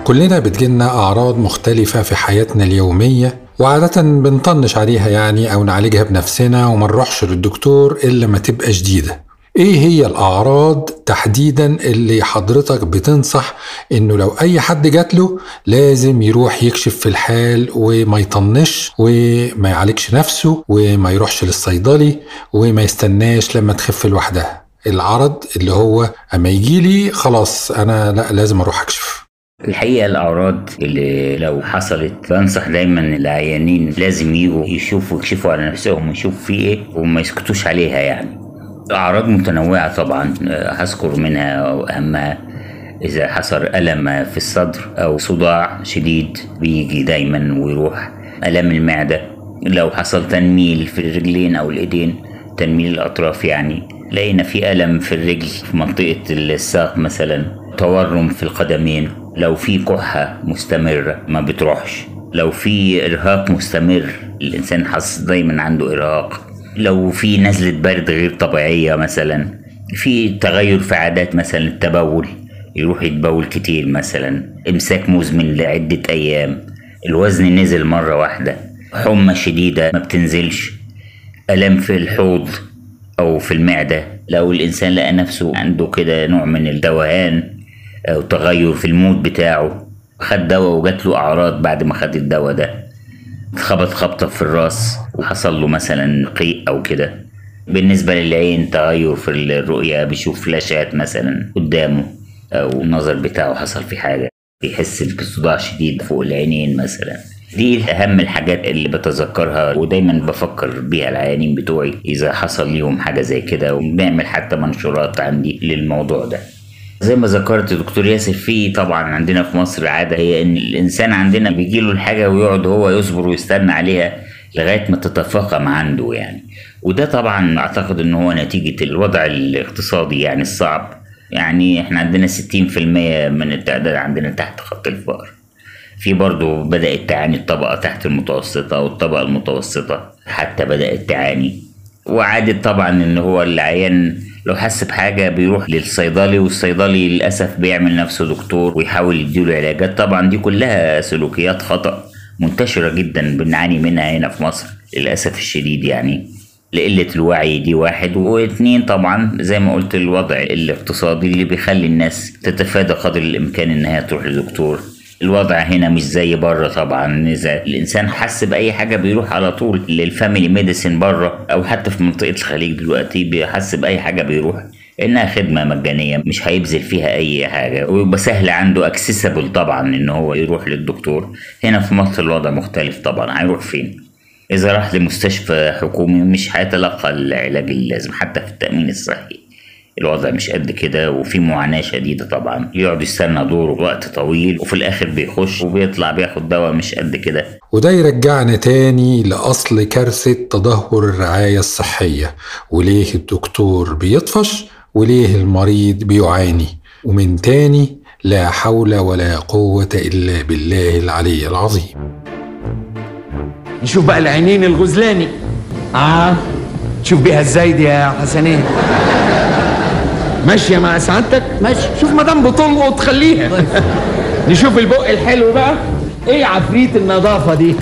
كلنا بتجيلنا أعراض مختلفة في حياتنا اليومية وعادة بنطنش عليها يعني أو نعالجها بنفسنا وما نروحش للدكتور إلا ما تبقى شديدة إيه هي الأعراض تحديدا اللي حضرتك بتنصح إنه لو أي حد جات له لازم يروح يكشف في الحال وما يطنش وما يعالجش نفسه وما يروحش للصيدلي وما يستناش لما تخف لوحدها. العرض اللي هو أما يجي لي خلاص أنا لا لازم أروح أكشف. الحقيقة الأعراض اللي لو حصلت بنصح دايما العيانين لازم يجوا يشوفوا يكشفوا على نفسهم ويشوفوا في إيه وما يسكتوش عليها يعني. أعراض متنوعة طبعا هذكر منها أهمها إذا حصل ألم في الصدر أو صداع شديد بيجي دايما ويروح. ألم المعدة لو حصل تنميل في الرجلين أو الإيدين تنميل الأطراف يعني. لقينا في ألم في الرجل في منطقة الساق مثلا تورم في القدمين. لو في كحة مستمرة ما بتروحش. لو في إرهاق مستمر الإنسان حاسس دايما عنده إرهاق. لو في نزلة برد غير طبيعية مثلا في تغير في عادات مثلا التبول يروح يتبول كتير مثلا. إمساك مزمن لعدة أيام. الوزن نزل مرة واحدة. حمى شديدة ما بتنزلش. ألم في الحوض أو في المعدة. لو الإنسان لقى نفسه عنده كده نوع من الدوهان أو تغير في المود بتاعه. خد دواء وجات له أعراض بعد ما خد الدواء ده. خبط خبطة في الراس وحصل له مثلا قيء أو كده. بالنسبة للعين تغير في الرؤية بيشوف فلاشات مثلا قدامه أو النظر بتاعه حصل فيه حاجة. بيحس بصداع شديد فوق العينين مثلا. دي أهم الحاجات اللي بتذكرها ودايما بفكر بيها العيانين بتوعي إذا حصل ليهم حاجة زي كده وبنعمل حتى منشورات عندي للموضوع ده. زي ما ذكرت دكتور ياسر في طبعا عندنا في مصر عاده هي إن الإنسان عندنا بيجيله الحاجة ويقعد هو يصبر ويستنى عليها لغاية ما تتفاقم عنده يعني. وده طبعا أعتقد إن هو نتيجة الوضع الاقتصادي يعني الصعب. يعني إحنا عندنا 60% من التعداد عندنا تحت خط الفقر. في برضه بدأت تعاني الطبقة تحت المتوسطة والطبقة المتوسطة حتى بدأت تعاني. وعادت طبعا إن هو العيان لو حس بحاجة بيروح للصيدلي والصيدلي للأسف بيعمل نفسه دكتور ويحاول يديله علاجات. طبعا دي كلها سلوكيات خطأ منتشرة جدا بنعاني منها هنا في مصر للأسف الشديد يعني. لقلة الوعي دي واحد. واتنين طبعا زي ما قلت الوضع الاقتصادي اللي بيخلي الناس تتفادى قدر الإمكان إنها تروح لدكتور. الوضع هنا مش زي بره طبعا. إذا الإنسان حس بأي حاجة بيروح على طول لل family medicine بره أو حتى في منطقة الخليج دلوقتي بيحس بأي حاجة بيروح. إنها خدمة مجانية مش هيبذل فيها أي حاجة. ويبقى سهل عنده اكسسبل طبعا إن هو يروح للدكتور. هنا في مصر الوضع مختلف طبعا هيروح فين؟ إذا راح لمستشفى حكومي مش هيتلقى العلاج اللازم حتى في التأمين الصحي. الوضع مش قد كده وفي معاناة شديدة طبعا. يقعد يستنى دوره وقت طويل وفي الآخر بيخش وبيطلع بياخد دواء مش قد كده. وده يرجعنا تاني لأصل كارثة تدهور الرعاية الصحية. وليه الدكتور بيطفش؟ وليه المريض بيعاني؟ ومن تاني لا حول ولا قوة إلا بالله العلي العظيم. نشوف بقى العينين الغزلاني. آه تشوف بيها إزاي دي يا حسنين؟ ماشية مع سعادتك؟ ماشي. شوف مدام بتلقط خليها نشوف البق الحلو بقى. إيه عفريت النظافة دي؟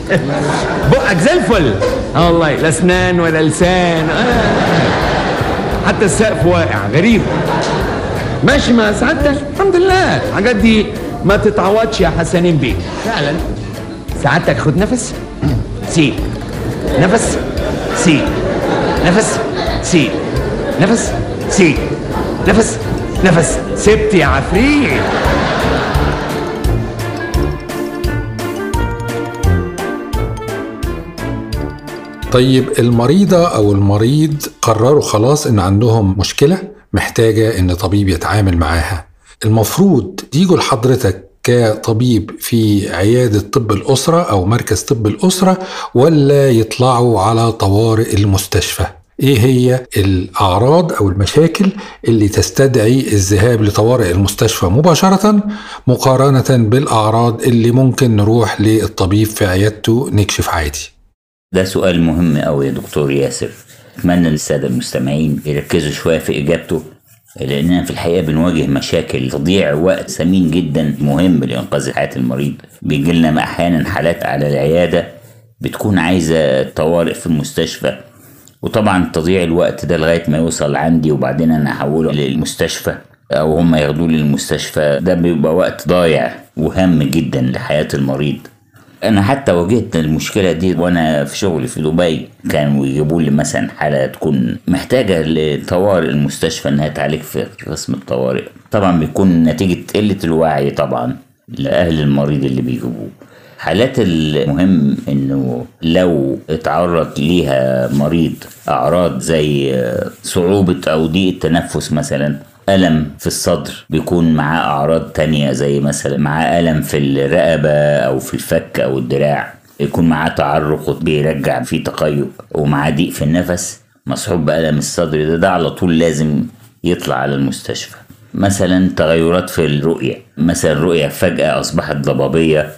بقك زي الفل. آه والله لا اسنان ولا لسان. آه. حتى السقف واقع غريب. ماشي مع سعادتك؟ الحمد لله. الحاجات دي ما تتعوضش يا حسنين بيه. فعلا. سعادتك خد نفس. سيب نفس. سيب نفس. سيب نفس. سيب نفس نفس. سبت يا عفريت. طيب المريضة أو المريض قرروا خلاص إن عندهم مشكلة محتاجة إن طبيب يتعامل معاها. المفروض يجوا لحضرتك كطبيب في عيادة طب الأسرة أو مركز طب الأسرة ولا يطلعوا على طوارئ المستشفى؟ إيه هي الأعراض أو المشاكل اللي تستدعي الذهاب لطوارئ المستشفى مباشرة مقارنة بالأعراض اللي ممكن نروح للطبيب في عيادته نكشف عادي؟ ده سؤال مهم أوي يا دكتور ياسر. أتمنى للسادة المستمعين يركزوا شوية في إجابته لأننا في الحقيقة بنواجه مشاكل تضيع وقت ثمين جدا مهم لإنقاذ حياة المريض. بيجي لنا أحيانا حالات على العيادة بتكون عايزة طوارئ في المستشفى. وطبعا تضييع الوقت ده لغاية ما يوصل عندي وبعدين أنا أحوله للمستشفى أو هم ياخدوه للمستشفى. ده بيبقى وقت ضايع وهام جدا لحياة المريض. أنا حتى واجهت المشكلة دي وأنا في شغلي في دبي. كانوا يجيبوا لي مثلا حالة تكون محتاجة لطوارئ المستشفى إنها تعالج في قسم الطوارئ. طبعا بيكون نتيجة قلة الوعي طبعا لأهل المريض اللي بيجيبوه. حالات المهم إنه لو اتعرض ليها مريض أعراض زي صعوبة أو ضيق التنفس مثلا ألم في الصدر بيكون معاه أعراض تانية زي مثلا معاه ألم في الرقبة أو في الفك أو الدراع يكون معاه تعرق بيرجع فيه تقيؤ ومعاه ضيق في النفس مصحوب بألم الصدر ده ده على طول لازم يطلع على المستشفى. مثلا تغيرات في الرؤية مثلا الرؤية فجأة أصبحت ضبابية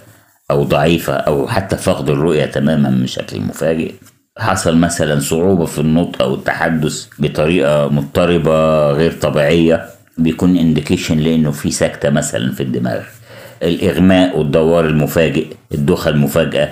أو ضعيفة أو حتى فقد الرؤية تماما بشكل مفاجئ. حصل مثلا صعوبة في النطق أو التحدث بطريقة مضطربة غير طبيعية بيكون انديكيشن لأنه في سكتة مثلا في الدماغ. الإغماء والدوار المفاجئ الدوخة المفاجئة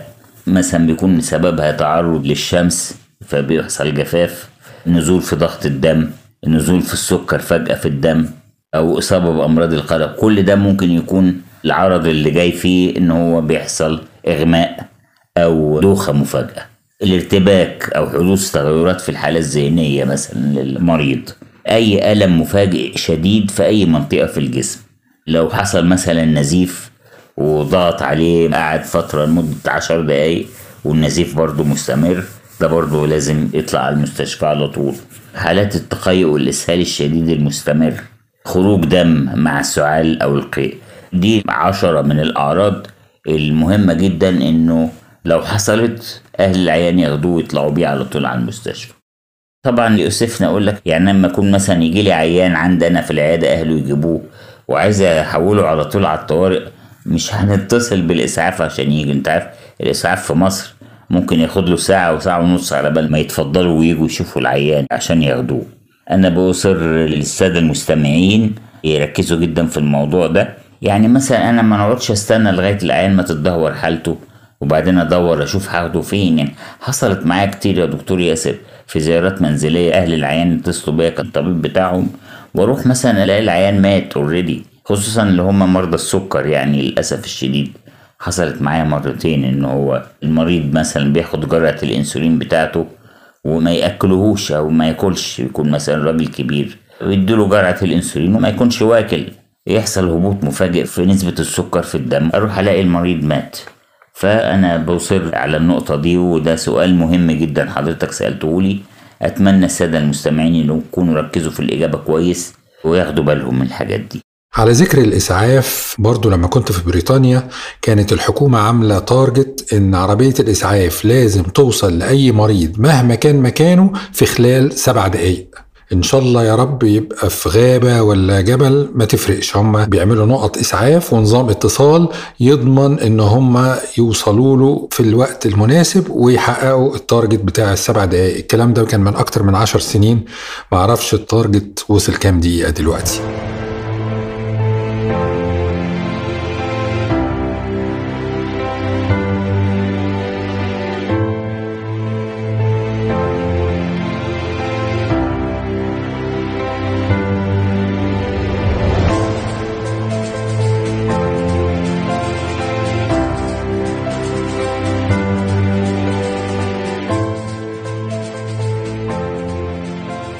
مثلا بيكون سببها تعرض للشمس فبيحصل جفاف نزول في ضغط الدم نزول في السكر فجأة في الدم أو إصابة بأمراض القلب. كل ده ممكن يكون العرض اللي جاي فيه إن هو بيحصل إغماء أو دوخة مفاجئة الارتباك أو حدوث تغيرات في الحالة الذهنية مثلا للمريض. أي ألم مفاجئ شديد في أي منطقة في الجسم. لو حصل مثلا نزيف وضغط عليه قعد فترة لمدة عشر دقايق والنزيف برضه مستمر ده برضه لازم يطلع على المستشفى على طول. حالات التقيؤ والإسهال الشديد المستمر خروج دم مع السعال أو القيء. دي عشرة من الأعراض المهمة جدا إنه لو حصلت أهل العيان ياخدوه ويطلعوا بيه على طول على المستشفى. طبعا يؤسفني أقول لك يعني لما اكون مثلا يجي لي عيان عندنا في العيادة أهله يجيبوه وعايز أحوله على طول على الطوارئ مش هنتصل بالإسعاف عشان يجي. أنت عارف الإسعاف في مصر ممكن ياخد له ساعة وساعة ونص على بال ما يتفضلوا ويجوا يشوفوا العيان عشان ياخدوه. أنا بصر للسادة المستمعين يركزوا جدا في الموضوع ده. يعني مثلا أنا ما نقعدش أستنى لغاية العيان ما تتدهور حالته وبعدين أدور أشوف هاخده فين. يعني حصلت معايا كتير يا دكتور ياسر في زيارات منزلية أهل العيان يتصلوا بيا كان الطبيب بتاعهم. وأروح مثلا ألاقي العيان مات اوريدي خصوصا اللي هم مرضى السكر يعني للأسف الشديد. حصلت معايا مرتين إن هو المريض مثلا بياخد جرعة الإنسولين بتاعته وما يأكلهوش أو ما ياكلش يكون مثلا راجل كبير ويديله جرعة الإنسولين وما يكونش واكل. يحصل هبوط مفاجئ في نسبة السكر في الدم. أروح ألاقي المريض مات. فأنا بصر على النقطة دي وده سؤال مهم جدا حضرتك سألته لي أتمنى السادة المستمعين إنهم يكونوا ركزوا في الإجابة كويس وياخدوا بالهم من الحاجات دي. على ذكر الإسعاف برضو لما كنت في بريطانيا كانت الحكومة عاملة target إن عربية الإسعاف لازم توصل لأي مريض مهما كان مكانه في خلال سبع دقايق. إن شاء الله يا رب يبقى في غابة ولا جبل ما تفرقش. هم بيعملوا نقط إسعاف ونظام اتصال يضمن إن هم يوصلوا له في الوقت المناسب ويحققوا ال target بتاع السبع دقائق الكلام ده كان من أكتر من عشر سنين. معرفش التارجت وصل كام دقيقة دلوقتي.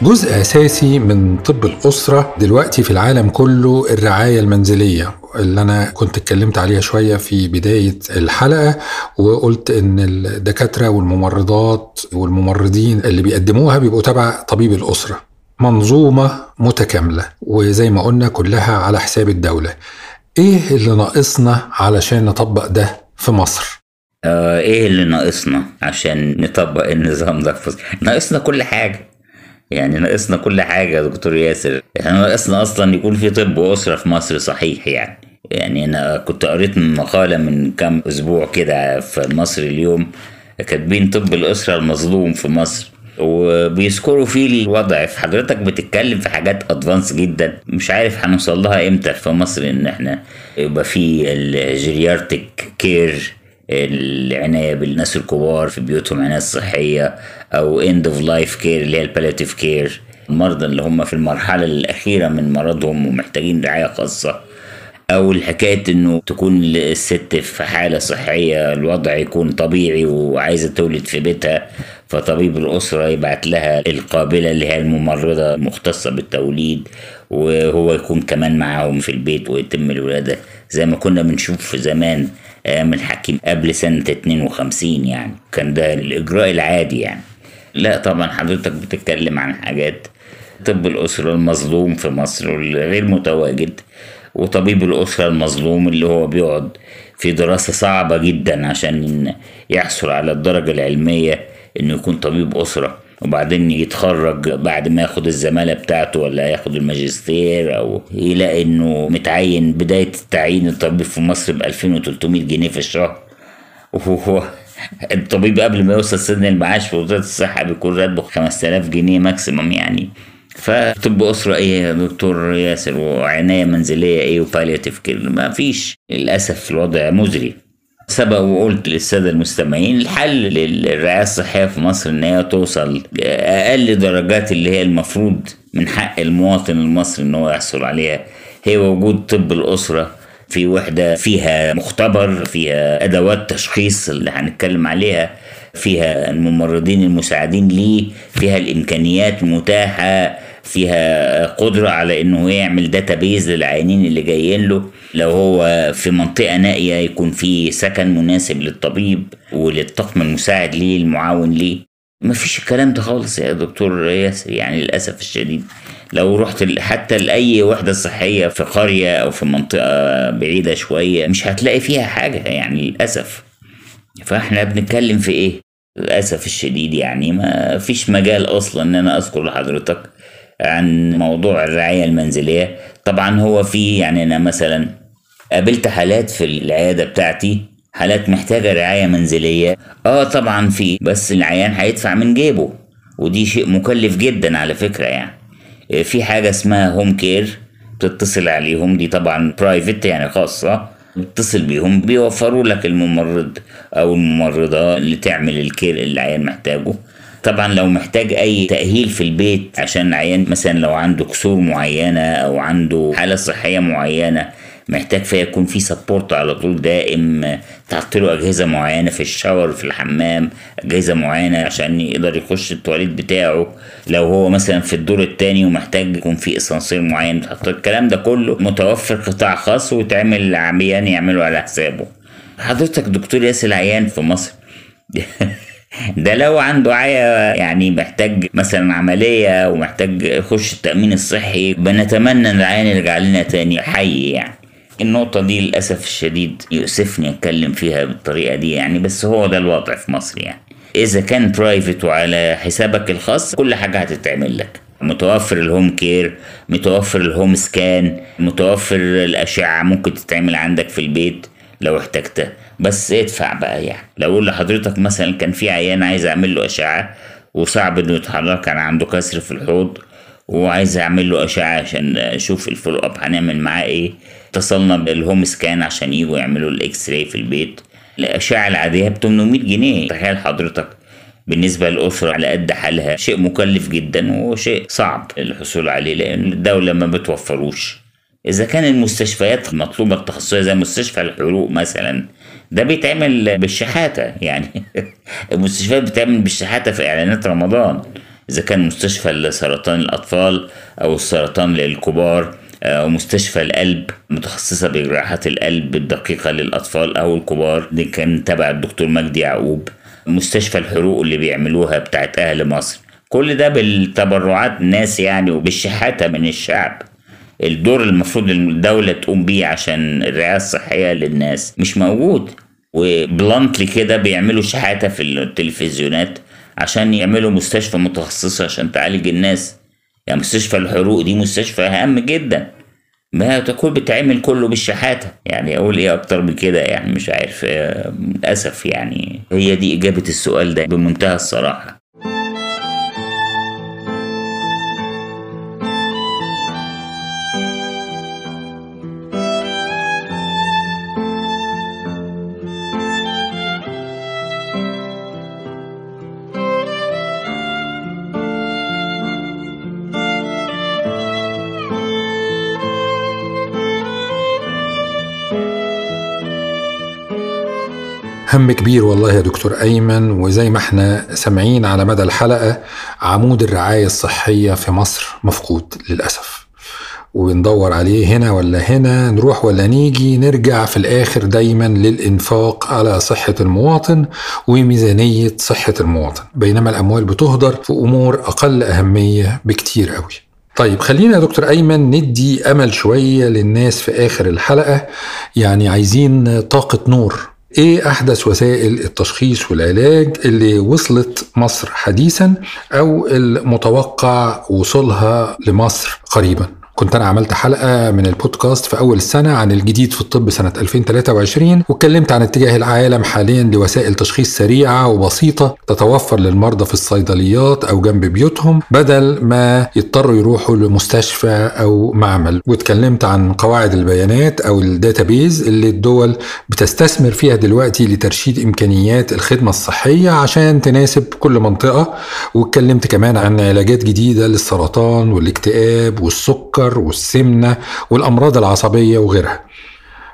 جزء أساسي من طب الأسرة دلوقتي في العالم كله الرعاية المنزلية اللي أنا كنت اتكلمت عليها شوية في بداية الحلقة وقلت إن الدكاترة والممرضات والممرضين اللي بيقدموها بيبقوا تبع طبيب الأسرة منظومة متكاملة وزي ما قلنا كلها على حساب الدولة إيه اللي ناقصنا علشان نطبق ده في مصر؟ آه إيه اللي ناقصنا عشان نطبق النظام ده في مصر؟ ناقصنا كل حاجة يعني ناقصنا كل حاجة يا دكتور ياسر. إحنا ناقصنا أصلا يكون في طب أسرة في مصر صحيح يعني. يعني أنا كنت قريت مقالة من كام أسبوع كده في مصر اليوم كاتبين طب الأسرة المظلوم في مصر. وبيذكروا فيه الوضع. في حضرتك بتتكلم في حاجات advanced جدا. مش عارف هنوصل لها إمتى في مصر إن إحنا يبقى في ال geriatric care العناية بالناس الكبار في بيوتهم عناية صحية. أو end of life care اللي هي ال palliative care المرضى اللي هم في المرحلة الأخيرة من مرضهم ومحتاجين رعاية خاصة. أو الحكاية إنه تكون الست في حالة صحية الوضع يكون طبيعي وعايزة تولد في بيتها فطبيب الأسرة يبعت لها القابلة اللي هي الممرضة المختصة بالتوليد وهو يكون كمان معاهم في البيت ويتم الولادة. زي ما كنا بنشوف زمان أيام الحكيم قبل سنة 52 يعني. كان ده الإجراء العادي يعني. لا طبعا حضرتك بتتكلم عن حاجات طب الأسرة المظلوم في مصر والغير متواجد وطبيب الأسرة المظلوم اللي هو بيقعد في دراسة صعبة جدا عشان يحصل على الدرجة العلمية إنه يكون طبيب أسرة وبعدين يتخرج بعد ما ياخد الزمالة بتاعته ولا ياخد الماجستير أو يلاقي إنه متعين بداية التعيين الطبيب في مصر ب 2300 جنيه في الشهر. وهو الطبيب قبل ما يوصل سن المعاش في وزارة الصحة بيكون راتبه 5000 جنيه maximum يعني. فطب أسرة إيه يا دكتور ياسر؟ وعناية منزلية إيه و palliative care ما فيش. للأسف الوضع مزري. سبق وقلت للسادة المستمعين الحل للرعاية الصحية في مصر إن هي توصل أقل درجات اللي هي المفروض من حق المواطن المصري إن هو يحصل عليها. هي وجود طب الأسرة في وحدة فيها مختبر فيها أدوات تشخيص اللي هنتكلم عليها فيها الممرضين المساعدين ليه فيها الإمكانيات المتاحة فيها قدرة على إنه يعمل داتابيز للعيانين اللي جايين له. لو هو في منطقة نائية يكون في سكن مناسب للطبيب وللطاقم المساعد ليه المعاون ليه. ما فيش الكلام ده خالص يا دكتور ياسر يعني للأسف الشديد. لو رحت حتى لأي وحدة صحية في قرية أو في منطقة بعيدة شوية مش هتلاقي فيها حاجة يعني للأسف. فإحنا بنتكلم في إيه؟ للأسف الشديد يعني ما فيش مجال أصلا إن أنا أذكر لحضرتك عن موضوع الرعاية المنزلية. طبعا هو في يعني أنا مثلا قابلت حالات في العيادة بتاعتي حالات محتاجة رعاية منزلية. آه طبعا في بس العيان هيدفع من جيبه. ودي شيء مكلف جدا على فكرة يعني. آه، في حاجة اسمها home care بتتصل عليهم. دي طبعا private يعني خاصة. بتتصل بيهم بيوفروا لك الممرض أو الممرضة اللي تعمل ال care اللي العيان محتاجه. طبعا لو محتاج أي تأهيل في البيت عشان العيان مثلا لو عنده كسور معينة أو عنده حالة صحية معينة محتاج فيها يكون في support على طول دائم تحط له أجهزة معينة في ال shower في الحمام أجهزة معينة عشان يقدر يخش التواليت بتاعه. لو هو مثلا في الدور الثاني ومحتاج يكون في اسانسير معين تحط الكلام ده كله متوفر قطاع خاص ويتعمل عميان يعملوا على حسابه. حضرتك دكتور ياسر عيان في مصر؟ ده لو عنده عيا يعني محتاج مثلا عملية ومحتاج يخش التأمين الصحي بنتمنى إن العيان يرجع لنا تاني حي يعني. النقطة دي للأسف الشديد يؤسفني أتكلم فيها بالطريقة دي يعني بس هو ده الوضع في مصر يعني. إذا كان private وعلى حسابك الخاص كل حاجة هتتعمل لك. متوفر ال home care متوفر ال home scan متوفر الأشعة ممكن تتعمل عندك في البيت لو احتجتها. بس ادفع بقى يعني. لو أقول لحضرتك مثلا كان في عيان عايز أعمل له أشعة وصعب إنه يتحرك كان عنده كسر في الحوض وعايز أعمل له أشعة عشان أشوف ال follow up هنعمل معاه إيه اتصلنا بال home scan عشان يجوا يعملوا ال X-ray في البيت. الأشعة العادية ب 800 جنيه. تخيل حضرتك بالنسبة للأسرة على قد حالها. شيء مكلف جدا وشيء صعب الحصول عليه لأن الدولة ما بتوفروش. إذا كان المستشفيات المطلوبة التخصصية زي مستشفى الحروق مثلا ده بيتعمل بالشحاتة. يعني المستشفيات بتعمل بالشحاتة في إعلانات رمضان. إذا كان مستشفى لسرطان الأطفال أو السرطان للكبار أو مستشفى القلب متخصصة بجراحات القلب الدقيقة للأطفال أو الكبار. دي كان تبع الدكتور مجدي يعقوب. مستشفى الحروق اللي بيعملوها بتاعت أهل مصر. كل ده بالتبرعات الناس يعني وبالشحاتة من الشعب. الدور المفروض الدولة تقوم بيه عشان الرعاية الصحية للناس مش موجود. وبلانتلي كده بيعملوا شحاتة في التلفزيونات عشان يعملوا مستشفى متخصصة عشان تعالج الناس. يعني مستشفى الحروق دي مستشفى هام جدا. ما تكون بتعمل كله بالشحاتة. يعني أقول إيه أكتر من كده؟ يعني مش عارف آه، للأسف يعني هي دي إجابة السؤال ده بمنتهى الصراحة. هم كبير والله يا دكتور أيمن وزي ما إحنا سامعين على مدى الحلقة عمود الرعاية الصحية في مصر مفقود للأسف. وبندور عليه هنا ولا هنا نروح ولا نيجي نرجع في الآخر دايما للإنفاق على صحة المواطن وميزانية صحة المواطن. بينما الأموال بتهدر في أمور أقل أهمية بكتير قوي. طيب خلينا يا دكتور أيمن ندي أمل شوية للناس في آخر الحلقة. يعني عايزين طاقة نور. إيه أحدث وسائل التشخيص والعلاج اللي وصلت مصر حديثا أو المتوقع وصولها لمصر قريبا؟ كنت أنا عملت حلقة من البودكاست في أول السنة عن الجديد في الطب سنة 2023 واتكلمت عن اتجاه العالم حاليا لوسائل تشخيص سريعة وبسيطة تتوفر للمرضى في الصيدليات أو جنب بيوتهم بدل ما يضطروا يروحوا لمستشفى أو معمل. واتكلمت عن قواعد البيانات أو الداتابيز اللي الدول بتستثمر فيها دلوقتي لترشيد إمكانيات الخدمة الصحية عشان تناسب كل منطقة. واتكلمت كمان عن علاجات جديدة للسرطان والاكتئاب والسكر والسمنة والأمراض العصبية وغيرها.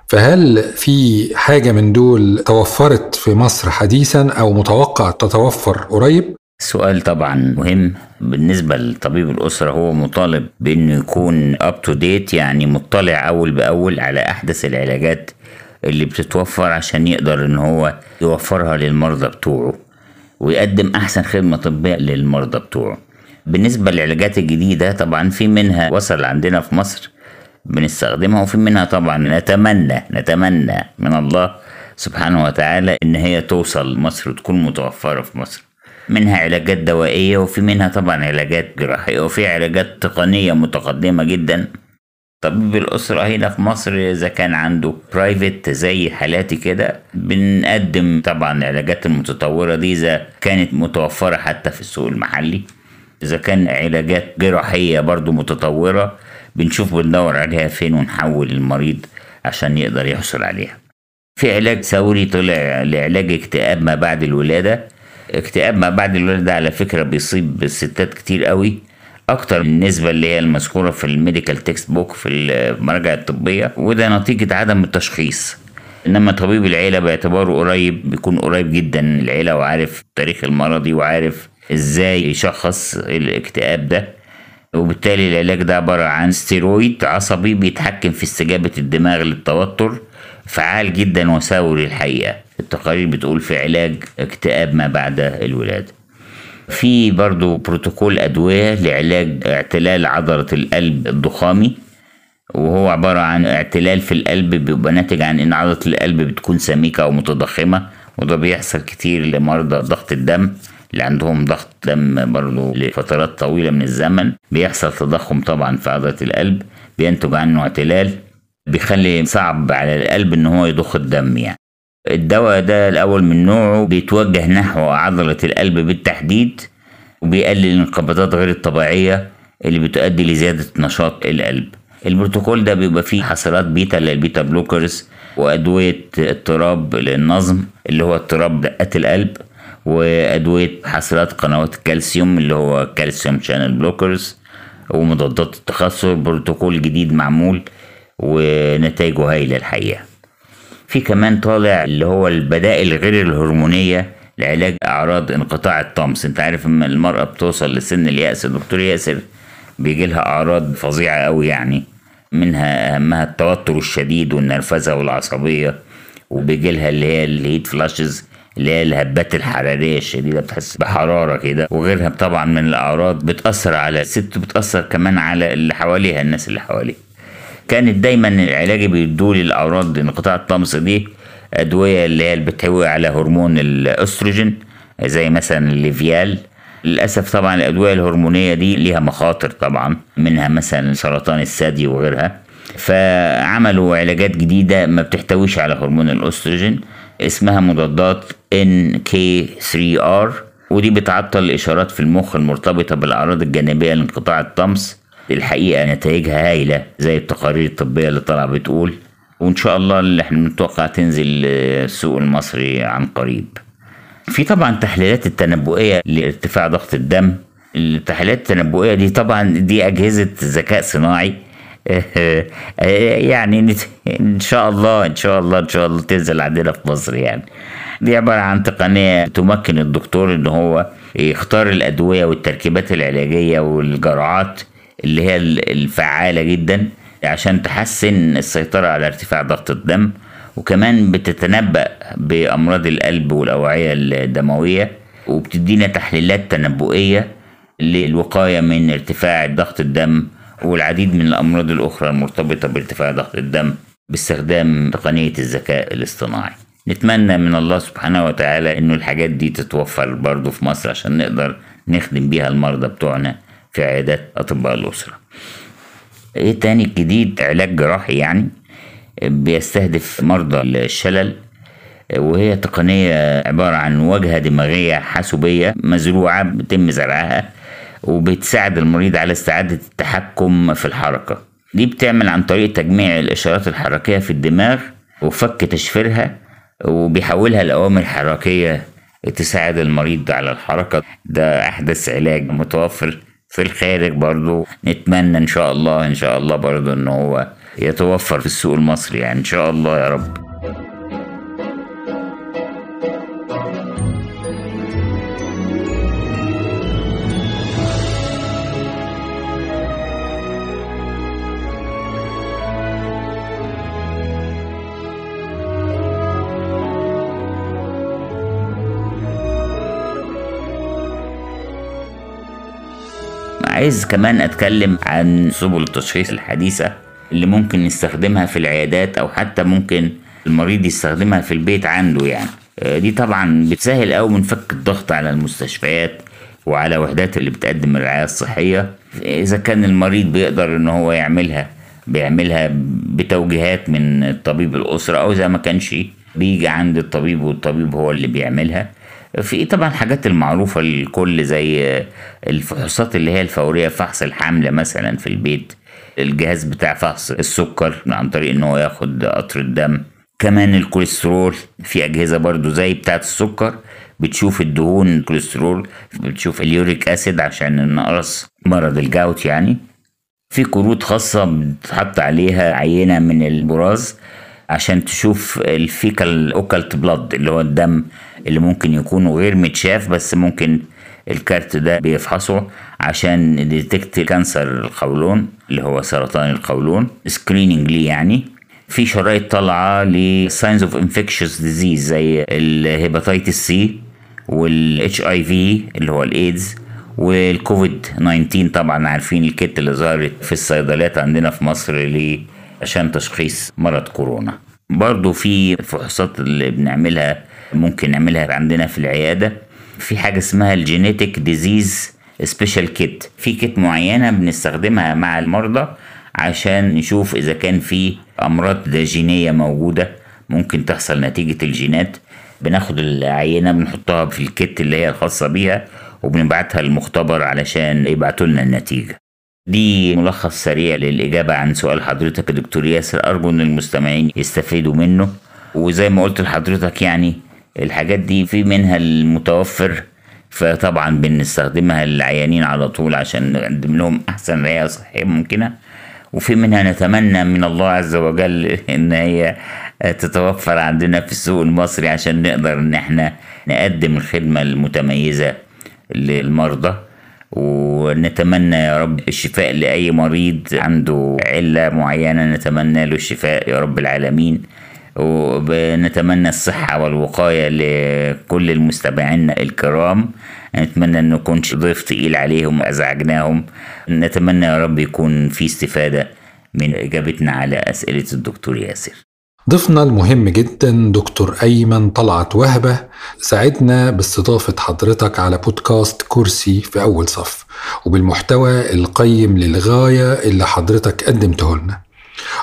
فهل في حاجة من دول توفرت في مصر حديثا أو متوقع تتوفر قريب؟ سؤال طبعا مهم بالنسبة لطبيب الأسرة. هو مطالب بأنه يكون up to date يعني مطلع أول بأول على أحدث العلاجات اللي بتتوفر عشان يقدر إن هو يوفرها للمرضى بتوعه ويقدم أحسن خدمة طبية للمرضى بتوعه. بالنسبة للعلاجات الجديدة طبعا في منها وصل عندنا في مصر بنستخدمها وفي منها طبعا نتمنى نتمنى من الله سبحانه وتعالى إن هي توصل مصر وتكون متوفرة في مصر. منها علاجات دوائية وفي منها طبعا علاجات جراحية وفي علاجات تقنية متقدمة جدا. طبيب الأسرة هنا في مصر إذا كان عنده برايفت زي حالاتي كده بنقدم طبعا العلاجات المتطورة دي إذا كانت متوفرة حتى في السوق المحلي. إذا كان علاجات جراحية برضو متطورة بنشوف بندور عليها فين ونحول المريض عشان يقدر يحصل عليها. في علاج ثوري طلع لعلاج اكتئاب ما بعد الولادة. اكتئاب ما بعد الولادة على فكرة بيصيب الستات كتير قوي أكتر من النسبة اللي هي المذكورة في ال medical textbook في المراجع الطبية وده نتيجة عدم التشخيص. إنما طبيب العيلة باعتباره قريب بيكون قريب جدا من العيلة وعارف التاريخ المرضي وعارف إزاي يشخص الاكتئاب ده. وبالتالي العلاج ده عبارة عن ستيرويد عصبي بيتحكم في استجابة الدماغ للتوتر فعال جدا وثوري الحقيقة التقارير بتقول في علاج اكتئاب ما بعد الولادة. في برضو بروتوكول أدوية لعلاج اعتلال عضلة القلب الضخامي وهو عبارة عن اعتلال في القلب بيبقى ناتج عن إن عضلة القلب بتكون سميكة أو متضخمة وده بيحصل كتير لمرضى ضغط الدم. اللي عندهم ضغط دم برضه لفترات طويلة من الزمن. بيحصل تضخم طبعا في عضلة القلب بينتج عنه اعتلال بيخلي صعب على القلب إن هو يضخ الدم يعني. الدواء ده الأول من نوعه بيتوجه نحو عضلة القلب بالتحديد وبيقلل الانقباضات غير الطبيعية اللي بتؤدي لزيادة نشاط القلب. البروتوكول ده بيبقى فيه حاصرات بيتا ال beta blockers وأدوية اضطراب للنظم اللي هو اضطراب دقات القلب وأدوية حاصرات قنوات الكالسيوم اللي هو calcium channel blockers ومضادات التخثر بروتوكول جديد معمول ونتائجه هايلة الحقيقة. في كمان طالع اللي هو البدائل غير الهرمونية لعلاج أعراض انقطاع الطمس. أنت عارف اما المرأة بتوصل لسن اليأس الدكتور ياسر بيجي لها أعراض فظيعة أوي يعني منها أهمها التوتر الشديد والنرفزة والعصبية وبيجي لها اللي هي الهيت فلاشز اللي هي الهبات الحرارية الشديدة بتحس بحرارة كده. وغيرها طبعا من الأعراض بتأثر على الست بتأثر كمان على اللي حواليها الناس اللي حواليها. كانت دايما العلاج بيدوا لي الأعراض انقطاع الطمس دي أدوية اللي هي بتحوي على هرمون الأستروجين زي مثلا الليفيال للأسف طبعا الأدوية الهرمونية دي ليها مخاطر طبعا منها مثلا سرطان الثدي وغيرها. فعملوا علاجات جديدة ما بتحتويش على هرمون الأستروجين. اسمها مضادات NK3R ودي بتعطل الإشارات في المخ المرتبطة بالأعراض الجانبية لانقطاع الطمس. الحقيقة نتائجها هايلة زي التقارير الطبية اللي طالعة بتقول. وإن شاء الله اللي إحنا بنتوقع تنزل السوق المصري عن قريب. في طبعا تحليلات التنبؤية لارتفاع ضغط الدم. التحليلات التنبؤية دي طبعا دي أجهزة ذكاء صناعي. يعني إن شاء الله إن شاء الله إن شاء الله تنزل عندنا في مصر يعني. دي عبارة عن تقنية تمكن الدكتور إن هو يختار الأدوية والتركيبات العلاجية والجرعات اللي هي الفعالة جدا عشان تحسن السيطرة على ارتفاع ضغط الدم وكمان بتتنبأ بأمراض القلب والأوعية الدموية وبتدينا تحليلات تنبؤية للوقاية من ارتفاع ضغط الدم والعديد من الأمراض الأخرى المرتبطة بارتفاع ضغط الدم باستخدام تقنية الذكاء الاصطناعي. نتمنى من الله سبحانه وتعالى إنه الحاجات دي تتوفر برضه في مصر عشان نقدر نخدم بيها المرضى بتوعنا في عيادات أطباء الأسرة. إيه تاني جديد؟ علاج جراحي يعني بيستهدف مرضى الشلل وهي تقنية عبارة عن واجهة دماغية حاسوبية مزروعة بيتم زرعها. وبتساعد المريض على استعادة التحكم في الحركة. دي بتعمل عن طريق تجميع الإشارات الحركية في الدماغ وفك تشفيرها وبيحولها لأوامر حركية تساعد المريض على الحركة. ده أحدث علاج متوفر في الخارج برضو. نتمنى إن شاء الله إن شاء الله برضو إن هو يتوفر في السوق المصري يعني. إن شاء الله يا رب. عايز كمان أتكلم عن سبل التشخيص الحديثة اللي ممكن نستخدمها في العيادات أو حتى ممكن المريض يستخدمها في البيت عنده يعني. آه، دي طبعا بتسهل أوي من فك الضغط على المستشفيات وعلى وحدات اللي بتقدم الرعاية الصحية. إذا كان المريض بيقدر إن هو يعملها بيعملها بتوجيهات من الطبيب الأسرة أو إذا ما كانش بيجي عند الطبيب والطبيب هو اللي بيعملها. في طبعا حاجات المعروفة للكل زي الفحوصات اللي هي الفورية فحص الحمل مثلا في البيت الجهاز بتاع فحص السكر عن طريق إن هو ياخد قطرة الدم. كمان الكوليسترول في أجهزة برضو زي بتاعة السكر بتشوف الدهون الكوليسترول بتشوف ال uric acid عشان النقرس مرض ال gout يعني. في كروت خاصة بتحط عليها عينة من البراز عشان تشوف ال fecal occult blood اللي هو الدم اللي ممكن يكون غير متشاف بس ممكن الكارت ده بيفحصه عشان detect cancer القولون اللي هو سرطان القولون screening ليه يعني. في شرايط طالعة ل signs of infectious disease زي ال hepatitis C وال HIV اللي هو الايدز والكوفيد 19 طبعا عارفين ال kit اللي ظهرت في الصيدليات عندنا في مصر عشان تشخيص مرض كورونا. برضو في فحوصات اللي بنعملها ممكن نعملها عندنا في العيادة. في حاجة اسمها ال genetic disease special kit. في kit معينة بنستخدمها مع المرضى عشان نشوف إذا كان في أمراض جينية موجودة ممكن تحصل نتيجة الجينات. بناخد العينة بنحطها في ال kit اللي هي الخاصة بيها وبنبعتها للمختبر علشان يبعتوا لنا النتيجة. دي ملخص سريع للإجابة عن سؤال حضرتك يا دكتور ياسر. أرجو إن المستمعين يستفيدوا منه. وزي ما قلت لحضرتك يعني الحاجات دي في منها المتوفر فطبعا بنستخدمها للعيانين على طول عشان نقدم لهم أحسن رعاية صحية ممكنة. وفي منها نتمنى من الله عز وجل إن هي تتوفر عندنا في السوق المصري عشان نقدر إن إحنا نقدم الخدمة المتميزة للمرضى. ونتمنى يا رب الشفاء لأي مريض عنده علة معينة نتمنى له الشفاء يا رب العالمين. وبنتمنى الصحة والوقاية لكل المستمعين الكرام. نتمنى أن نكونش ضيف تقيل عليهم وأزعجناهم نتمنى يا رب يكون في استفادة من إجابتنا على أسئلة الدكتور ياسر. ضيفنا المهم جدا دكتور أيمن طلعت وهبة. ساعدنا باستضافة حضرتك على بودكاست كرسي في أول صف وبالمحتوى القيم للغاية اللي حضرتك قدمته لنا.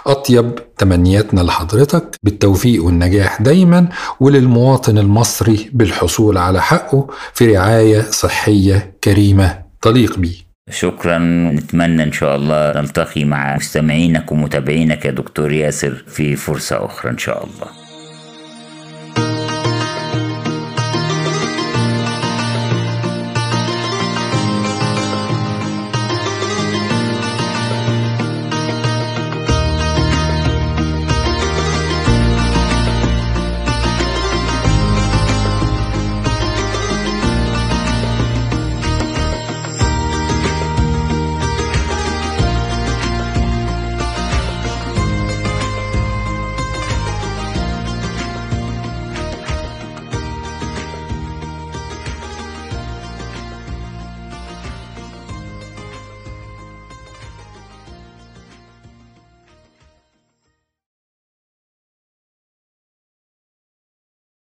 أطيب تمنياتنا لحضرتك. بالتوفيق والنجاح دايما وللمواطن المصري بالحصول على حقه في رعاية صحية كريمة. تليق بيه شكرا. نتمنى إن شاء الله نلتقي مع مستمعينك ومتابعينك يا دكتور ياسر في فرصة أخرى إن شاء الله.